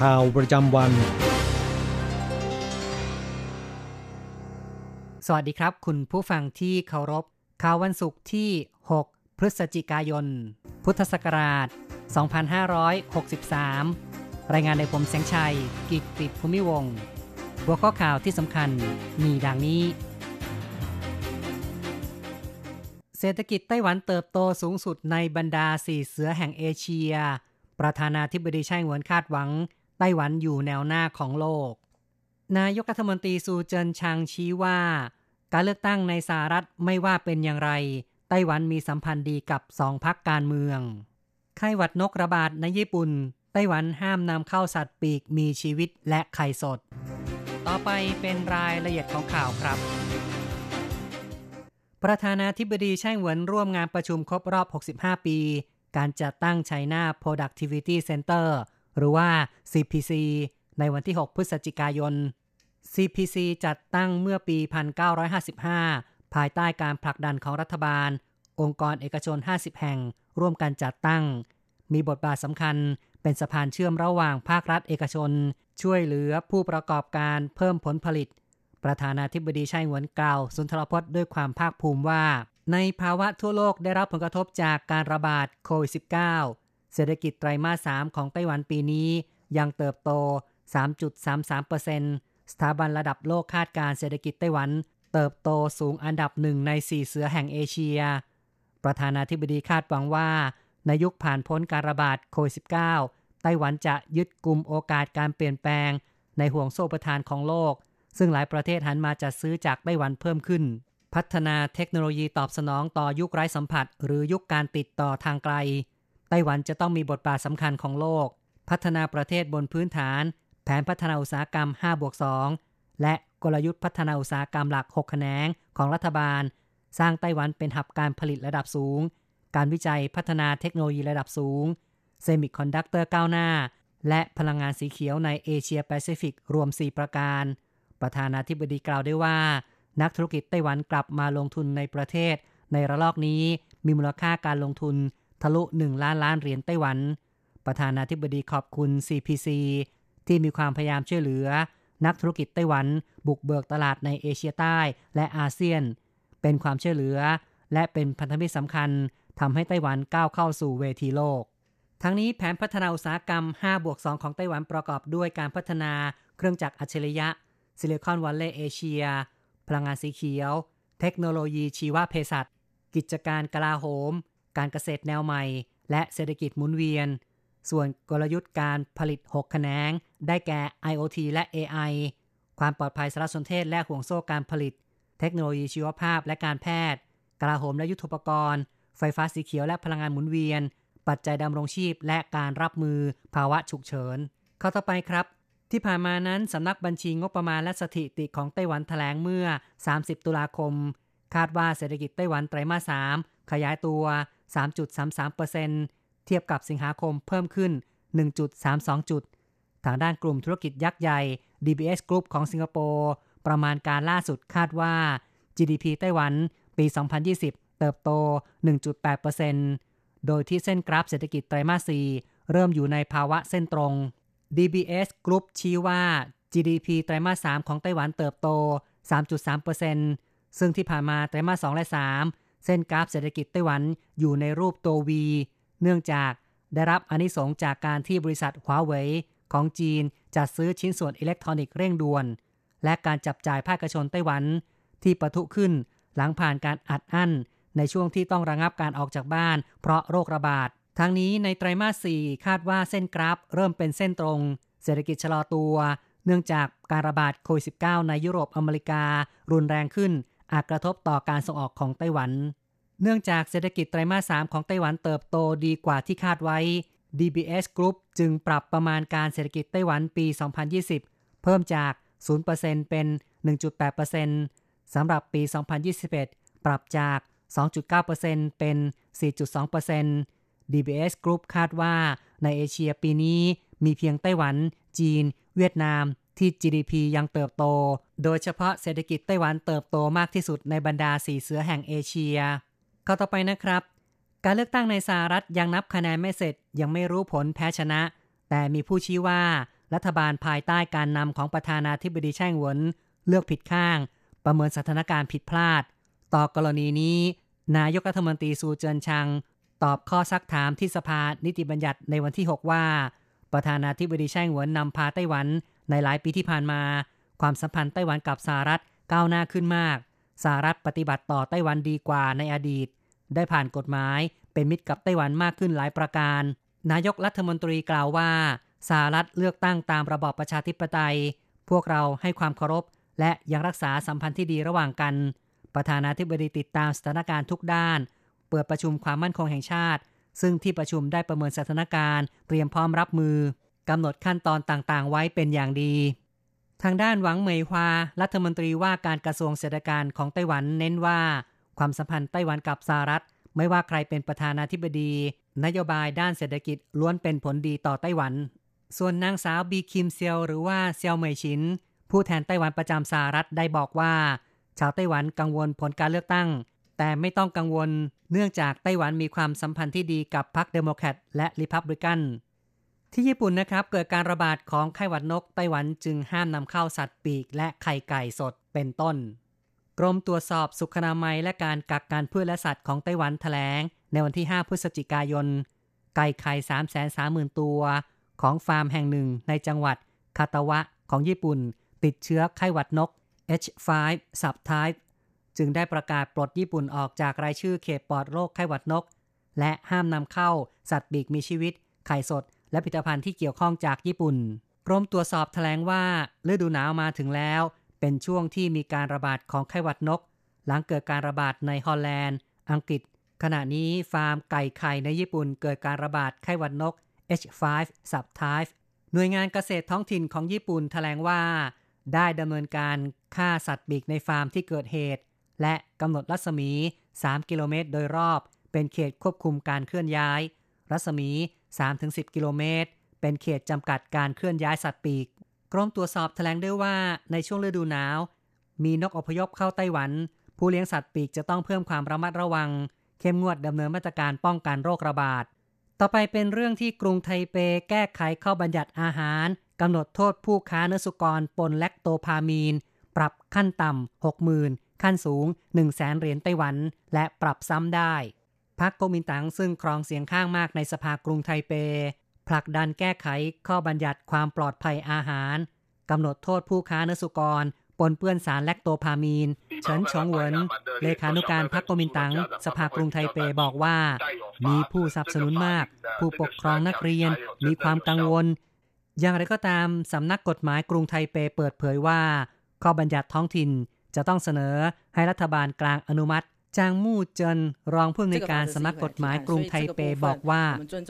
ข่าวประจำวัน สวัสดีครับ คุณผู้ฟังที่เคารพ ข่าววันศุกร์ที่ 6 พฤศจิกายน พุทธศักราช 2563 รายงานในผมแสงชัย กิตติภูมิวงศ์หัวข้อข่าวที่สำคัญมีดังนี้ เศรษฐกิจไต้หวันเติบโตสูงสุดในบรรดาสี่เสือแห่งเอเชีย ประธานาธิบดีไช่หวนคาดหวัง ไต้หวันอยู่แนวหน้าของโลก นายกรัฐมนตรีซูเจินชางชี้ว่า การเลือกตั้งในสหรัฐไม่ว่าเป็นอย่างไร ไต้หวันมีสัมพันธ์ดีกับสองพักการเมือง ไข้หวัดนกระบาดในญี่ปุ่น ไต้หวันห้ามนำเข้าสัตว์ปีกมีชีวิตและไข่สด ต่อไปเป็นรายละเอียดของข่าวครับประธานาธิบดีไช่หวนร่วมงานประชุมครบรอบ 65 ปี การจัดตั้ง China Productivity Center หรือว่า CPC ในวันที่ 6 พฤศจิกายน CPC จัดตั้งเมื่อปี 1955 ภายใต้การผลักดันของรัฐบาล องค์กรเอกชน 50 แห่ง ร่วมกันจัดตั้ง มีบทบาทสำคัญเป็นสะพานเชื่อมระหว่างภาครัฐเอกชน ช่วยเหลือผู้ประกอบการเพิ่มผลผลิต ประธานาธิบดีไช่หวนกล่าวสุนทรพจน์ด้วยความภาคภูมิว่า ในภาวะทั่วโลกได้รับผลกระทบจากการระบาดโควิด -19 เศรษฐกิจไตรมาส 3 ของไต้หวันปีนี้ยังเติบโต 3.33%สถาบันระดับโลกคาดการเศรษฐกิจไต้หวัน เติบโตสูงอันดับหนึ่งใน 4 เสือแห่งเอเชีย ประธานาธิบดีคาดหวังว่า ในยุคผ่านพ้นการระบาดโควิด -19 ไต้หวันจะยึดกลุ่มโอกาสการเปลี่ยนแปลง ในห่วงโซ่ประทานของโลก ซึ่งหลายประเทศหันมาจัดซื้อจากไต้หวันเพิ่มขึ้น พัฒนาเทคโนโลยีตอบสนองต่อยุคไร้สัมผัส หรือยุคการติดต่อทางไกล ไต้หวันจะต้องมีบทบาทสำคัญของโลก พัฒนาประเทศบนพื้นฐาน แผนพัฒนาอุตสาหกรรม5บวก2และกลยุทธ์พัฒนาอุตสาหกรรมหลัก 6 แขนงของรัฐบาล สร้างไต้หวันเป็นฮับการผลิตระดับสูง การวิจัยพัฒนาเทคโนโลยีระดับสูงเซมิคอนดักเตอร์ก้าวหน้า และพลังงานสีเขียวในเอเชียแปซิฟิกรวม 4 ประการ ประธานาธิบดีกล่าวได้ว่า นักธุรกิจไต้หวันกลับมาลงทุนในประเทศ ในระลอกนี้มีมูลค่าการลงทุน ทะลุ 1 ล้านล้านเหรียญไต้หวัน ประธานาธิบดีขอบคุณ CPC ที่มีความพยายามช่วยเหลือ นักธุรกิจไต้หวัน บุกเบิกตลาดในเอเชียใต้และอาเซียน เป็นความช่วยเหลือ และเป็นพันธมิตรสำคัญทำให้ไต้หวันก้าวเข้าสู่เวทีโลก ทั้งนี้แผนพัฒนาอุตสาหกรรม 5 บวก 2 ของไต้หวันประกอบด้วยการพัฒนาเครื่องจักรอัจฉริยะซิลิคอนวัลเลย์เอเชีย พลังงานสีเขียว เทคโนโลยีชีวเภสัชกิจการกลาโหม การเกษตรแนวใหม่ และเศรษฐกิจหมุนเวียน ส่วนกลยุทธ์การผลิต 6 แขนง ได้แก่ IoT และ AI ความปลอดภัยสารสนเทศและห่วงโซ่การผลิต เทคโนโลยีชีวภาพและการแพทย์ กลาโหมและยุทธปกรณ์ ไฟฟ้าสีเขียวและพลังงานหมุนเวียน ปัจจัยดำรงชีพและการรับมือภาวะฉุกเฉินเข้าต่อไปครับ ที่ผ่านมานั้นสำนักบัญชีงบประมาณและสถิติของไต้หวันแถลงเมื่อ 30 ตุลาคม คาดว่าเศรษฐกิจไต้หวันไตรมาส 3 ขยายตัว 3.33%เทียบกับสิงหาคมเพิ่มขึ้น 1.32 จุด ทางด้านกลุ่มธุรกิจยักษ์ใหญ่ DBS Group ของสิงคโปร์ประมาณการล่าสุดคาดว่า GDP ไต้หวันปี 2020 เติบโต 1.8%โดยที่เส้นกราฟเศรษฐกิจไตรมาส 4 เริ่มอยู่ในภาวะเส้นตรง DBS Group ชี้ว่า GDP ไตรมาส 3 ของไต้หวันเติบโต 3.3%ซึ่งที่ผ่านมาไตรมาส 2 และ 3 เส้นกราฟเศรษฐกิจไต้หวันอยู่ในรูปตัว V เนื่องจากได้รับอนิสงจากการที่บริษัทหัวเว่ยของจีนจัดซื้อชิ้นส่วนอิเล็กทรอนิกส์เร่งด่วน และการจับจ่ายภาคเอกชนไต้หวัน ที่ปะทุขึ้นหลังผ่านการอัดอั้น ในช่วงที่ต้องระงับการออกจากบ้าน เพราะโรคระบาด ทั้งนี้ในไตรมาส 4 คาดว่าเส้นกราฟเริ่มเป็นเส้นตรง เศรษฐกิจชะลอตัว เนื่องจากการระบาดโควิด -19 ในยุโรปอเมริการุนแรงขึ้น อาจกระทบต่อการส่งออกของไต้หวัน เนื่องจากเศรษฐกิจไตรมาส 3 ของไต้หวันเติบโตดีกว่าที่คาดไว้ DBS Group จึงปรับประมาณการเศรษฐกิจไต้หวันปี 2020 เพิ่มจาก 0%เป็น 1.8%สำหรับปี 2021 ปรับจาก 2.9%เป็น 4.2% DBS Group คาดว่าในเอเชียปีนี้มีเพียงไต้หวัน จีน เวียดนาม ที่ GDP ยังเติบโต โดยเฉพาะเศรษฐกิจไต้หวันเติบโตมากที่สุดในบรรดาสีเสือแห่งเอเชีย เข้าต่อไปนะครับ การเลือกตั้งในสหรัฐยังนับคะแนนไม่เสร็จยังไม่รู้ผลแพ้ชนะ แต่มีผู้ชี้ว่า รัฐบาลภายใต้การนำของประธานาธิบดีแช่งหวนเลือกผิดข้าง ประเมินสถานการณ์ผิดพลาด ต่อกรณีนี้ นายกรัฐมนตรีซูเจินชัง ตอบข้อซักถามที่สภานิติบัญญัติในวันที่ 6 ว่า ประธานาธิบดีแช่งหวนนำพาไต้หวัน ในหลายปีที่ผ่านมา ความสัมพันธ์ไต้หวันกับสหรัฐก้าวหน้าขึ้นมากสหรัฐปฏิบัติต่อไต้หวันดีกว่าในอดีต ได้ผ่านกฎหมายเป็นมิตรกับไต้หวันมากขึ้นหลายประการ นายกรัฐมนตรีกล่าวว่าสหรัฐเลือกตั้งตามระบอบประชาธิปไตย พวกเราให้ความเคารพ และยังรักษาสัมพันธ์ที่ดีระหว่างกัน ประธานาธิบดีติดตามสถานการณ์ทุกด้าน เปิดประชุมความมั่นคงแห่งชาติ ซึ่งที่ประชุมได้ประเมินสถานการณ์ เตรียมพร้อมรับมือ กำหนดขั้นตอนต่างๆ ไว้เป็นอย่างดี ทางด้านหวังเหมยฮวารัฐมนตรีว่าการกระทรวงเศรษฐการของไต้หวันเน้นว่า ความสัมพันธ์ไต้หวันกับสหรัฐ ไม่ว่าใครเป็นประธานาธิบดี นโยบายด้านเศรษฐกิจล้วนเป็นผลดีต่อไต้หวัน ส่วนนางสาวบีคิมเซียวหรือว่าเซียวเหมยชินผู้แทนไต้หวันประจำสหรัฐได้บอกว่า ชาวไต้หวันกังวลผลการเลือกตั้ง แต่ไม่ต้องกังวล เนื่องจากไต้หวันมีความสัมพันธ์ที่ดีกับพรรคเดโมแครตและริพับลิกัน ที่ญี่ปุ่นนะครับเกิดการระบาดของไข้หวัดนกไต้หวันจึงห้ามนำเข้าสัตว์ปีก และไข่ไก่สดเป็นต้น กรมตรวจสอบสุขนามัยและการกักกันพืชและสัตว์ของไต้หวันแถลง ในวันที่ 5 พฤศจิกายน ไก่ไข่3 3 0 0 0 ตัว ของฟาร์มแห่งหนึ่งในจังหวัดคาตาวะของญี่ปุ่น ติดเชื้อไข้หวัดนก H5 subtype จึงได้ประกาศปลดญี่ปุ่นออกจากรายชื่อเขตปลอดโรคไข้หวัดนก และห้ามนำเข้าสัตว์ปีกมีชีวิต ไข่สด และผลิตภัณฑ์ที่เกี่ยวข้องจากญี่ปุ่น กรมตรวจสอบแถลงว่าฤดูหนาวมาถึงแล้ว เป็นช่วงที่มีการระบาดของไข้หวัดนก หลังเกิดการระบาดในฮอลแลนด์ อังกฤษ ขณะนี้ฟาร์มไก่ไข่ในญี่ปุ่น เกิดการระบาดไข้หวัดนก H5 subtype หน่วยงานเกษตรท้องถิ่นของญี่ปุ่นแถลงว่า ได้ดำเนินการฆ่าสัตว์ปีกในฟาร์มที่เกิดเหตุ และกำหนดรัศมี 3 กิโลเมตรโดยรอบ เป็นเขตควบคุมการเคลื่อนย้าย รัศมี 3-10 กิโลเมตร เป็นเขตจำกัดการเคลื่อนย้ายสัตว์ปีก กรมตรวจสอบแถลงด้วยว่าในช่วงฤดูหนาว มีนกอพยพเข้าไต้หวัน ผู้เลี้ยงสัตว์ปีกจะต้องเพิ่มความระมัดระวัง เข้มงวดดำเนินมาตรการป้องกันโรคระบาด ต่อไปเป็นเรื่องที่กรุงไทเปแก้ไขข้อบัญญัติอาหารกำหนดโทษผู้ค้าเนื้อสุกรปนแลคโตพามีน ปรับขั้นต่ำ60,000 ขั้นสูง 1 0 0 0 0แสนเหรียญไต้หวัน และปรับซ้ำได้ รรคโกมินตั๋งซึ่งครองเสียงข้างมากในสภากรุงไทเป ผลักดันแก้ไขข้อบัญญัติความปลอดภัยอาหารกำหนดโทษผู้ค้าเนื้อสุกรปนเปื้อนสารแลคโตพามีน เฉินชงเหวิน เลขานุการพรรคโกมินตั๋งสภากรุงไทเปบอกว่า มีผู้สนับสนุนมาก ผู้ปกครองนักเรียนมีความกังวล อย่างไรก็ตามสำนักกฎหมายกรุงไทเปเปิดเผยว่า ข้อบัญญัติท้องถิ่นจะต้องเสนอให้รัฐบาลกลางอนุมัติ จางมู่เจินรองผู้อำนวยการสำนักกฎหมายกรุงไทเปบอกว่า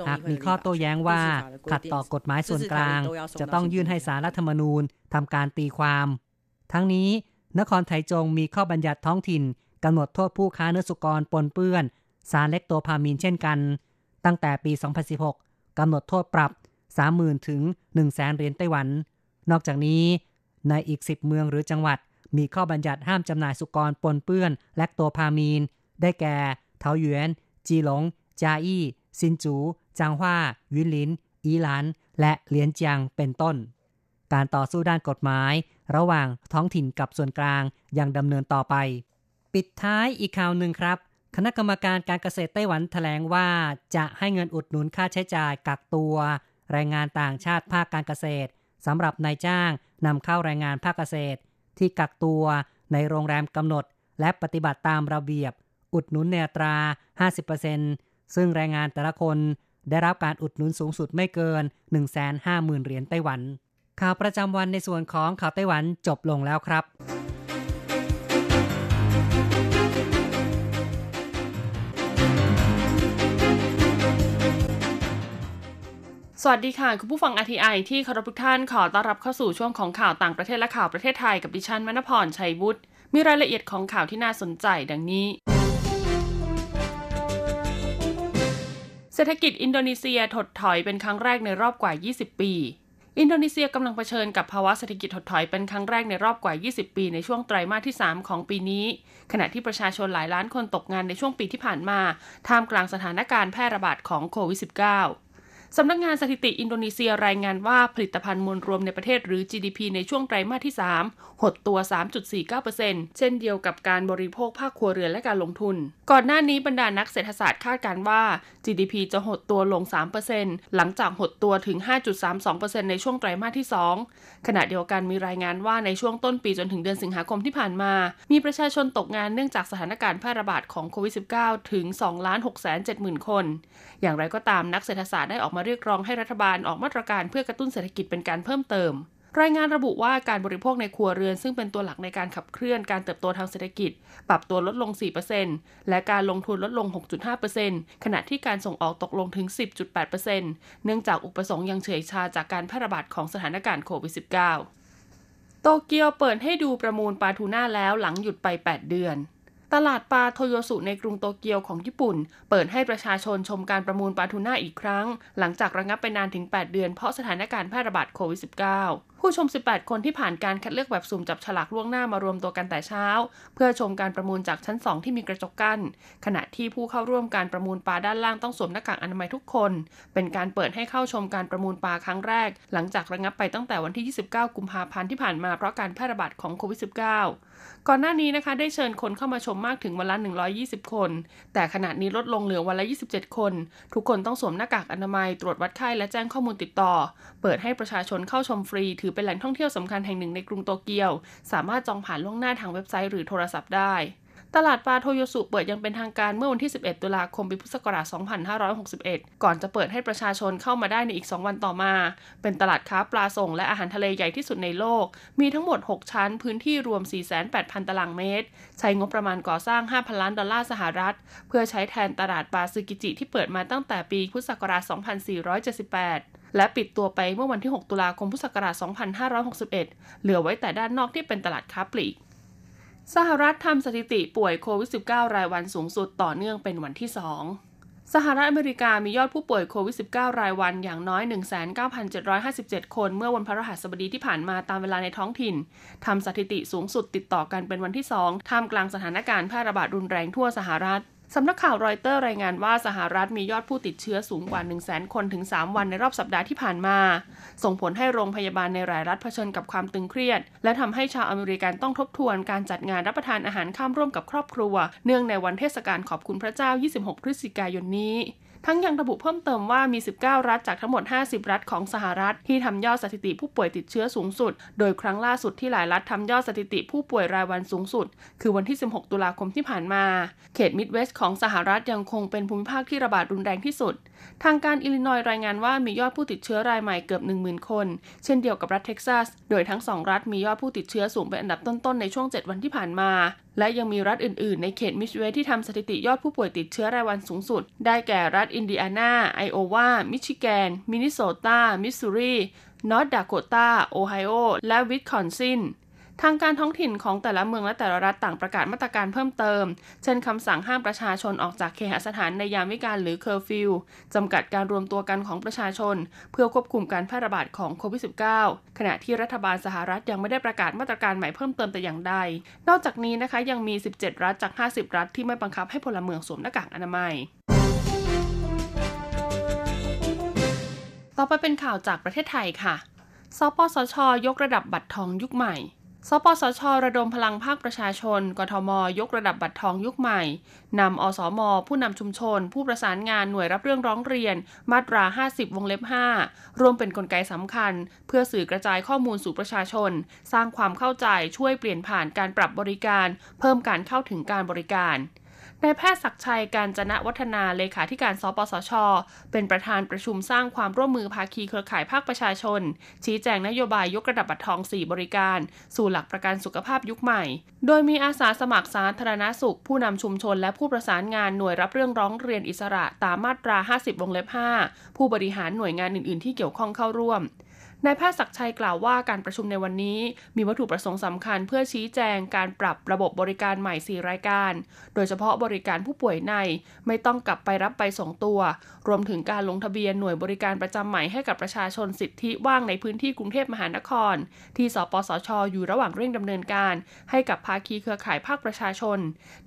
หากมีข้อโต้แย้งว่า ขัดต่อกฎหมายส่วนกลาง จะต้องยื่นให้สารรัฐธรรมนูญทำการตีความ ทั้งนี้ นครไถจงมีข้อบัญญัติท้องถิ่นกำหนดโทษผู้ค้าเนื้อสุกรปนเปื้อน สารเล็กโตพามีนเช่นกัน ตั้งแต่ปี 2016กำหนดโทษปรับ 30,000 ถึง 100,000เหรียญไต้หวัน นอกจากนี้ ในอีก 10 เมืองหรือจังหวัด มีข้อบัญญัติห้ามจำหน่ายสุกรปนเปื้อน แลคโตพามีน ได้แก่เทาหยวน จีหลง จาอี้ ซินจู จางฮวาวินลิน อีหลาน และเหลียนเจียงเป็นต้น การต่อสู้ด้านกฎหมาย ระหว่างท้องถิ่นกับส่วนกลางยังดำเนินต่อไป ปิดท้ายอีกข่าวหนึ่งครับ คณะกรรมการการเกษตรไต้หวันแถลงว่าจะให้เงินอุดหนุนค่าใช้จ่ายกักตัวแรงงานต่างชาติภาคการเกษตรสำหรับนายจ้างนำเข้าแรงงานภาคเกษตร ที่กักตัวในโรงแรมกำหนด และปฏิบัติตามระเบียบ อุดหนุนเนตรา 50%ซึ่งแรงงานแต่ละคนได้รับการอุดหนุนสูงสุดไม่เกิน 150,000 เหรียญไต้หวัน ข่าวประจำวันในส่วนของข่าวไต้หวันจบลงแล้วครับ สวัสดีค่ะ คุณผู้ฟัง RTI ที่เคารพทุกท่านขอต้อนรับเข้าสู่ช่วงของข่าวต่างประเทศและข่าวประเทศไทยกับดิฉันมณพรชัยวุฒิมีรายละเอียดของข่าวที่น่าสนใจดังนี้ เศรษฐกิจอินโดนีเซียถดถอยเป็นครั้งแรกในรอบกว่า 20 ปี อินโดนีเซียกำลังเผชิญกับภาวะเศรษฐกิจถดถอยเป็นครั้งแรกในรอบกว่า 20 ปีในช่วงไตรมาสที่ 3 ของปีนี้ ขณะที่ประชาชนหลายล้านคนตกงานในช่วงปีที่ผ่านมาท่ามกลางสถานการณ์แพร่ระบาดของโควิด -19 สำนักงานสถิติอินโดนีเซียรายงานว่าผลิตภัณฑ์มวลรวมในประเทศหรือ GDP ในช่วงไตรมาสที่ 3 หดตัว 3.49%เช่นเดียวกับการบริโภคภาคครัวเรือนและการลงทุน ก่อนหน้านี้บรรดานักเศรษฐศาสตร์คาดการว่า GDP จะหดตัวลง 3%หลังจากหดตัวถึง 5.32%ในช่วงไตรมาสที่ 2 ขณะเดียวกันมีรายงานว่าในช่วงต้นปีจนถึงเดือนสิงหาคมที่ผ่านมา มีประชาชนตกงานเนื่องจากสถานการณ์แพร่ระบาดของโควิด -19 ถึง2,670,000 คน อย่างไรก็ตามนักเศรษฐศาสตร์ได้ออกมาเรียกร้องให้รัฐบาลออกมาตรการเพื่อกระตุ้นเศรษฐกิจเป็นการเพิ่มเติม รายงานระบุว่าการบริโภคในครัวเรือนซึ่งเป็นตัวหลักในการขับเคลื่อนการเติบโตทางเศรษฐกิจ ปรับตัวลดลง 4%และการลงทุนลดลง 6.5%ขณะที่การส่งออกตกลงถึง 10.8%เนื่องจากอุปสงค์ยังเฉยชาจากการแพร่ระบาดของสถานการณ์โควิด -19 โตเกียวเปิดให้ดูประมูลปลาทูน่าแล้วหลังหยุดไป 8 เดือน ตลาดปลาโทโยสุในกรุงโตเกียวของญี่ปุ่น เปิดให้ประชาชนชมการประมูลปลาทูน่าอีกครั้ง หลังจากระงับไปนานถึง 8 เดือนเพราะสถานการณ์แพร่ระบาดโควิด -19 ผู้ชม 18 คนที่ผ่านการคัดเลือกแบบสุ่มจับฉลากล่วงหน้ามารวมตัวกันแต่เช้า เพื่อชมการประมูลจากชั้น 2 ที่มีกระจกกัน้น ขณะที่ผู้เข้าร่วมการประมูลปลาด้านล่างต้องสวมหน้ากากอนามัยทุกคน เป็นการเปิดให้เข้าชมการประมูลปลาครั้งแรก หลังจากระงับไปตั้งแต่วันที่ 29 กุมภาพันธ์ที่ผ่านมาเพราะการแพร่ระบาดของโควิด -19 ก่อนหน้านี้นะคะได้เชิญคนเข้ามาชมมากถึงวันละ 120 คน แต่ขณะนี้ลดลงเหลือวันละ 27 คน ทุกคนต้องสวมหน้ากากอนามัยตรวจวัดไข้และแจ้งข้อมูลติดต่อ เปิดให้ประชาชนเข้าชมฟรีถือเป็นแหล่งท่องเที่ยวสำคัญแห่งหนึ่งในกรุงโตเกียว สามารถจองผ่านล่วงหน้าทางเว็บไซต์หรือโทรศัพท์ได้ ตลาดปลาโทโยสุเปิดยังเป็นทางการเมื่อวันที่ 11 ตุลาคมปีพุทธศักราช 2561 ก่อนจะเปิดให้ประชาชนเข้ามาได้ในอีก 2 วันต่อมา เป็นตลาดค้าปลาส่งและอาหารทะเลใหญ่ที่สุดในโลก มีทั้งหมด 6 ชั้น พื้นที่รวม 48,000 ตารางเมตร ใช้งบประมาณก่อสร้าง 5,000 ล้านดอลลาร์สหรัฐ เพื่อใช้แทนตลาดปลาซึกิจิที่เปิดมาตั้งแต่ปีพุทธศักราช 2478 และปิดตัวไปเมื่อวันที่ 6 ตุลาคมพุทธศักราช 2561 เหลือไว้แต่ด้านนอกที่เป็นตลาดค้าปลีก สหรัฐทำสถิติป่วยโควิด -19 รายวันสูงสุดต่อเนื่องเป็นวันที่ 2สหรัฐอเมริกามียอดผู้ป่วยโควิด -19 รายวันอย่างน้อย 19,757 คนเมื่อวันพฤหัสบดีที่ผ่านมาตามเวลาในท้องถิ่น ทำสถิติสูงสุดติดต่อกันเป็นวันที่ 2 ท่ามกลางสถานการณ์แพร่ระบาดรุนแรงทั่วสหรัฐ สำนักข่าวรอยเตอร์รายงานว่าสหรัฐมียอดผู้ติดเชื้อสูงกว่า 1 0 0 0 0 0 คนถึง 3 วันในรอบสัปดาห์ที่ผ่านมา ส่งผลให้โรงพยาบาลในหลายรัฐเผชิญกับความตึงเครียด และทำให้ชาวอเมริกันต้องทบทวนการจัดงานรับประทานอาหารข้ามร่วมกับครอบครัว เนื่องในวันเทศกาลขอบคุณพระเจ้า 26 พฤศจิกายนนี้ ทั้งยังระบุเพิ่มเติมว่ามี 19 รัฐจากทั้งหมด 50 รัฐของสหรัฐ ที่ทำยอดสถิติผู้ป่วยติดเชื้อสูงสุด โดยครั้งล่าสุดที่หลายรัฐทำยอดสถิติผู้ป่วยรายวันสูงสุด คือวันที่ 16 ตุลาคมที่ผ่านมา เขตมิดเวสต์ของสหรัฐยังคงเป็นภูมิภาคที่ระบาดรุนแรงที่สุด ทางการอิลลินอยส์รายงานว่ามียอดผู้ติดเชื้อรายใหม่เกือบ 10,000 คน เช่นเดียวกับรัฐเท็กซัส โดยทั้งสองรัฐมียอดผู้ติดเชื้อสูงเป็นอันดับต้นๆในช่วง 7 วันที่ผ่านมาและยังมีรัฐอื่นๆ ในเขตมิดเวสต์ที่ทำสถิติยอดผู้ป่วยติดเชื้อรายวันสูงสุด ได้แก่รัฐอินเดียนาไอโอวา มิชิแกน มินนิโซตา มิสซูรี นอร์ทดาโคตา โอไฮโอ และวิสคอนซิน ทางการท้องถิ่นของแต่ละเมืองและแต่ละรัฐต่างประกาศมาตรการเพิ่มเติม เช่นคำสั่งห้ามประชาชนออกจากเคหสถานในยามวิกาลหรือเคอร์ฟิวจำกัดการรวมตัวกันของประชาชน เพื่อควบคุมการแพร่ระบาดของโควิด -19 ขณะที่รัฐบาลสหรัฐยังไม่ได้ประกาศมาตรการใหม่เพิ่มเติมแต่อย่างใด นอกจากนี้นะคะยังมี 17 รัฐจาก 50 รัฐที่ไม่บังคับให้พลเมืองสวมหน้ากากอนามัยต่อไปเป็นข่าวจากประเทศไทยค่ะ สปสช ยกระดับบัตรทองยุคใหม่ สปสช ระดมพลังภาคประชาชน กทม ยกระดับบัตรทองยุคใหม่ นำอสม ผู้นำชุมชน ผู้ประสานงานหน่วยรับเรื่องร้องเรียน มาตรา 50 วงเล็บ 5 รวมเป็นนกลไกสำคัญ เพื่อสื่อกระจายข้อมูลสู่ประชาชน สร้างความเข้าใจช่วยเปลี่ยนผ่านการปรับบริการ เพิ่มการเข้าถึงการบริการ นายแพทย์ศักชัยการจนะวัฒนาเลขาธิการสปสช เป็นประธานประชุมสร้างความร่วมมือภาคีเครือข่ายภาคประชาชน ชี้แจงนโยบายยกระดับบัตรทอง 4 บริการ สู่หลักประกันสุขภาพยุคใหม่ โดยมีอาสาสมัครสาธารณาสุข ผู้นำชุมชนและผู้ประสานงานหน่วยรับเรื่องร้องเรียนอิสระตามมาตรา 50 วงเล็บ 5 ผู้บริหารหน่วยงานอื่น ๆ ที่เกี่ยวข้องเข้าร่วม นายแพทย์ศักชัยกล่าวว่าการประชุมในวันนี้ มีวัตถุประสงค์สำคัญเพื่อชี้แจงการปรับระบบบริการใหม่ 4 รายการ โดยเฉพาะบริการผู้ป่วยใน ไม่ต้องกลับไปรับไปส่งตัว รวมถึงการลงทะเบียนหน่วยบริการประจำใหม่ให้กับประชาชนสิทธิว่างในพื้นที่กรุงเทพมหานคร ที่สปสชอยู่ระหว่างเร่งดำเนินการ ให้กับภาคีเครือข่ายภาคประชาชน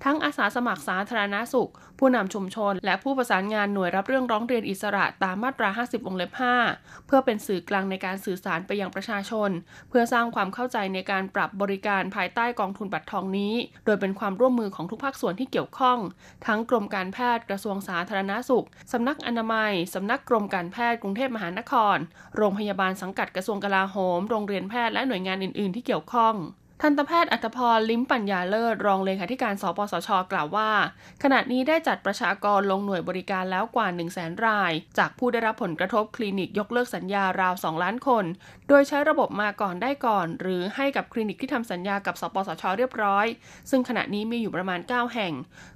ทั้งอาสาสมัครสาธารณาสุข ผู้นำชุมชน และผู้ประสานงานหน่วยรับเรื่องร้องเรียนอิสระตามมาตรา 50 วงเล็บ 5 เพื่อเป็นสื่อกลางในการสื่อสารไปยังประชาชน เพื่อสร้างความเข้าใจในการปรับบริการภายใต้กองทุนบัตรทองนี้ โดยเป็นความร่วมมือของทุกภาคส่วนที่เกี่ยวข้อง ทั้งกรมการแพทย์กระทรวงสาธารณาสุข สำนักอนามัย สำนักกรมการแพทย์กรุงเทพมหานคร โรงพยาบาลสังกัดกระทรวงกลาโหม โรงเรียนแพทย์และหน่วยงานอื่น ๆ ที่เกี่ยวข้อง ทันตแพทย์อัตพร ลิ้มปัญญาเลิศ รองเลขาธิการ สปสช กล่าวว่า ขณะนี้ได้จัดประชากรลงหน่วยบริการแล้วกว่า 1 0 0 0 0แสนราย จากผู้ได้รับผลกระทบคลินิกยกเลิกสัญญาราว 2 ล้านคน โดยใช้ระบบมาก่อนได้ก่อน หรือให้กับคลินิกที่ทำสัญญากับสปสชเรียบร้อย ซึ่งขณะนี้มีอยู่ประมาณ 9 แห่ง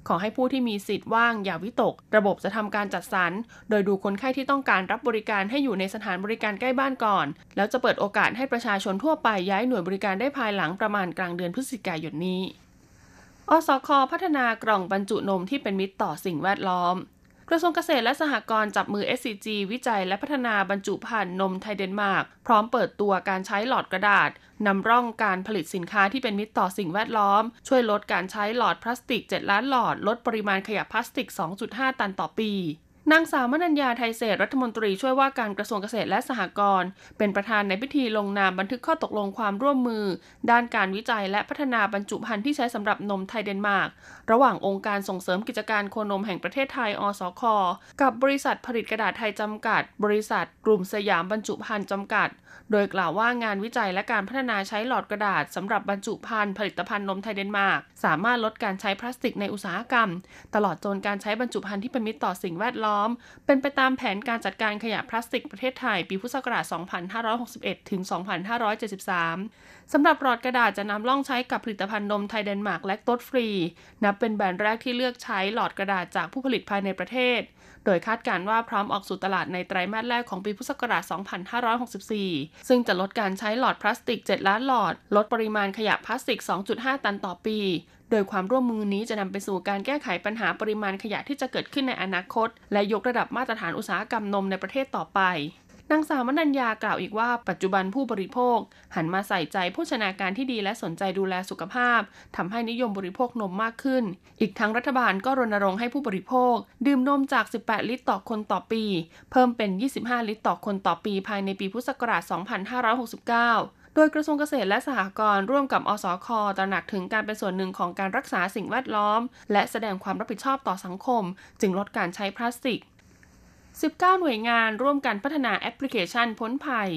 ขอให้ผู้ที่มีสิทธิ์ว่างอย่าวิตก ระบบจะทำการจัดสรร โดยดูคนไข้ที่ต้องการรับบริการให้อยู่ในสถานบริการใกล้บ้านก่อน แล้วจะเปิดโอกาสให้ประชาชนทั่วไปย้ายหน่วยบริการได้ภายหลังประมาณกลางเดือนพฤศจิกายนนี้ อสค พัฒนากล่องบรรจุนมที่เป็นมิตรต่อสิ่งแวดล้อม กระทรวงเกษตรและสหกรณ์จับมือ SCG วิจัยและพัฒนาบรรจุภัณฑ์นมไทยเดนมาร์กพร้อมเปิดตัวการใช้หลอดกระดาษนำร่องการผลิตสินค้าที่เป็นมิตรต่อสิ่งแวดล้อม ช่วยลดการใช้หลอดพลาสติก 7 ล้านหลอด ลดปริมาณขยะพลาสติก 2.5 ตันต่อปี นางสาวมนัญญาไทยเศษรัฐมนตรีช่วยว่าการกระทรวงเกษตรและสหกรณ์เป็นประธานในพิธีลงนามบันทึกข้อตกลงความร่วมมือ ด้านการวิจัยและพัฒนาบรรจุภัณฑ์ที่ใช้สำหรับนมไทยเดนมาร์ก ระหว่างองค์การส่งเสริมกิจการโคนมแห่งประเทศไทยอสค กับบริษัทผลิตกระดาษไทยจำกัด บริษัทกลุ่มสยามบรรจุภัณฑ์จำกัด โดยกล่าวว่างานวิจัยและการพัฒนาใช้หลอดกระดาษสำหรับบรรจุภัณฑ์ผลิตภัณฑ์นมไทยเดนมาร์กสามารถลดการใช้พลาสติกในอุตสาหกรรม ตลอดจนการใช้บรรจุภัณฑ์ที่เป็นมิตรต่อสิ่งแวดล้อมเป็นไปตามแผนการจัดการขยะพลาสติกประเทศไทย ปีพุทธศักราช 2561 ถึง 2573 สำหรับหลอดกระดาษจะนำล่องใช้กับผลิตภัณฑ์นมไทยเดนมาร์กและตดฟรี นับเป็นแบรนด์แรกที่เลือกใช้หลอดกระดาษจากผู้ผลิตภายในประเทศ โดยคาดการว่าพร้อมออกสู่ตลาดในไตรมาสแรกของปีพุทธศักราช 2564 ซึ่งจะลดการใช้หลอดพลาสติก 7 ล้านหลอด ลดปริมาณขยะพลาสติก 2.5 ตันต่อปี โดยความร่วมมือนี้จะนำไปสู่การแก้ไขปัญหาปริมาณขยะที่จะเกิดขึ้นในอนาคต และยกระดับมาตรฐานอุตสาหกรรมนมในประเทศต่อไปนางสาวมนัญญากล่าวอีกว่าปัจจุบันผู้บริโภค หันมาใส่ใจโภชนาการที่ดีและสนใจดูแลสุขภาพทำให้นิยมบริโภคนมมากขึ้น อีกทั้งรัฐบาลก็รณรงค์ให้ผู้บริโภค ดื่มนมจาก 18 ลิตรต่อคนต่อปี เพิ่มเป็น 25 ลิตรต่อคนต่อปีภายในปีพุทธศักราช 2569 โดยกระทรวงเกษตรและสหกรณ์ร่วมกับอสคตระหนักถึงการเป็นส่วนหนึ่งของการรักษาสิ่งแวดล้อม และแสดงความรับผิดชอบต่อสังคม จึงลดการใช้พลาสติก 19 หน่วยงานร่วมกันพัฒนาแอปพลิเคชันพ้นภัย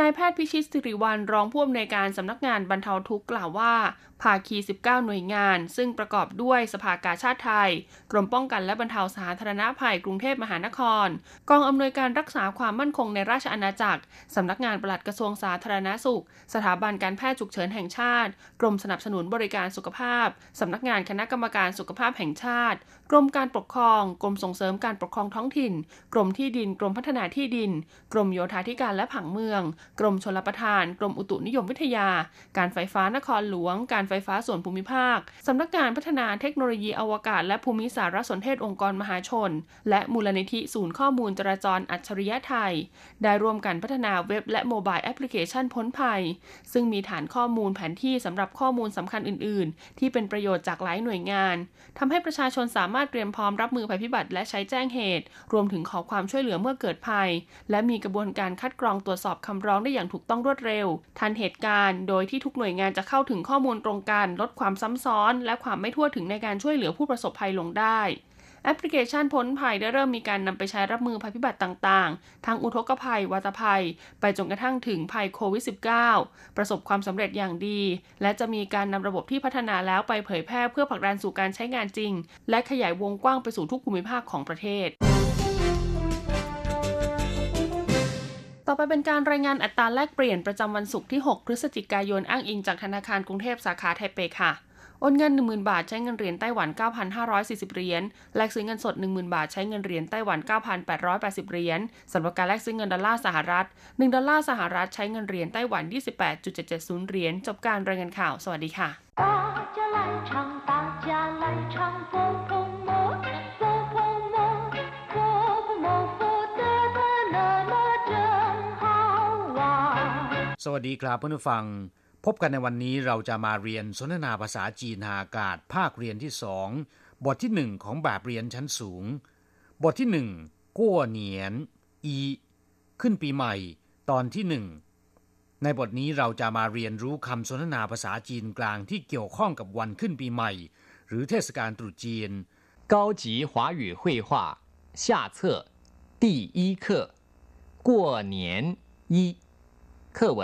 นายแพทย์พิชิตสิริวัลรองผู้อำนวยการสำนักงานบรรเทาทุกข์กล่าวว่า ภาคี 19 หน่วยงาน ซึ่งประกอบด้วยสภากาชาติไทย กรมป้องกันและบรรเทาสาธารณภัยกรุงเทพมหานคร กองอำนวยการรักษาความมั่นคงในราชอาณาจักร สำนักงานปลัดกระทรวงสาธารณสุข สถาบันการแพทย์ฉุกเฉินแห่งชาติ กรมสนับสนุนบริการสุขภาพ สำนักงานคณะกรรมการสุขภาพแห่งชาติ กรมการปกครอง กรมส่งเสริมการปกครองท้องถิ่น กรมที่ดิน กรมพัฒนาที่ดิน กรมโยธาธิการและผังเมือง กรมชลประทาน กรมอุตุนิยมวิทยา การไฟฟ้านครหลวง การไฟฟ้าส่วนภูมิภาค สำนักงานพัฒนาเทคโนโลยีอวกาศ และภูมิสารสนเทศองค์การมหาชน และมูลนิธิศูนย์ข้อมูลจราจรอัจฉริยะไทย ได้ร่วมกันพัฒนาเว็บและโมบายแอปพลิเคชันพ้นภัย ซึ่งมีฐานข้อมูลแผนที่สำหรับข้อมูลสำคัญอื่น ๆ ที่เป็นประโยชน์จากหลายหน่วยงานทำให้ประชาชนสามารถเตรียมพร้อมรับมือภัยพิบัติและใช้แจ้งเหตุ รวมถึงขอความช่วยเหลือเมื่อเกิดภัย และมีกระบวนการคัดกรองตรวจสอบคำร้องได้อย่างถูกต้องรวดเร็ว ทันเหตุการณ์ โดยที่ทุกหน่วยงานจะเข้าถึงข้อมูลตรงกัน ลดความซ้ำซ้อน และความไม่ทั่วถึงในการช่วยเหลือผู้ประสบภัยลงได้ แอปพลิเคชันพ้นภัยได้เริ่มมีการนำไปใช้รับมือภัยพิบัติต่างๆ ทั้งอุทกภัย วัตภัย ไปจนกระทั่งถึงภัยโควิด -19 ประสบความสำเร็จอย่างดี และจะมีการนำระบบที่พัฒนาแล้วไปเผยแพร่เพื่อผลักดันสู่การใช้งานจริง และขยายวงกว้างไปสู่ทุกภูมิภาคของประเทศต่อไปเป็นการรายงานอัตราแลกเปลี่ยนประจำวันศุกร์ที่ 6 พฤศจิกายนอ้างอิงจากธนาคารกรุงเทพสาขาไทเปค่ะ โอนเงิน 10,000 บาทใช้เงินเหรียญไต้หวัน 9,540 เหรียญ แลกซื้อเงินสด 10,000 บาทใช้เงินเหรียญไต้หวัน 9,880 เหรียญสำหรับการแลกซื้อเงินดอลลาร์สหรัฐ 1 ดอลลาร์สหรัฐใช้เงินเหรียญไต้หวัน 28.770 เหรียญ จบการรายงานข่าว สวัสดีค่ะสวัสดีครับเพื่อนผู้ฟัง พบกันในวันนี้เราจะมาเรียนสนทนาภาษาจีนหาอากาศภาคเรียนที่สองบทที่หนึ่งของแบบเรียนชั้นสูง บทที่หนึ่งกั้วเหนียนอีขึ้นปีใหม่ ตอนที่หนึ่งในบทนี้เราจะมาเรียนรู้คำสนทนาภาษาจีนกลางที่เกี่ยวข้องกับวันขึ้นปีใหม่ หรือเทศกาลตรุษจีน高级华语绘画下册第一课过年一课文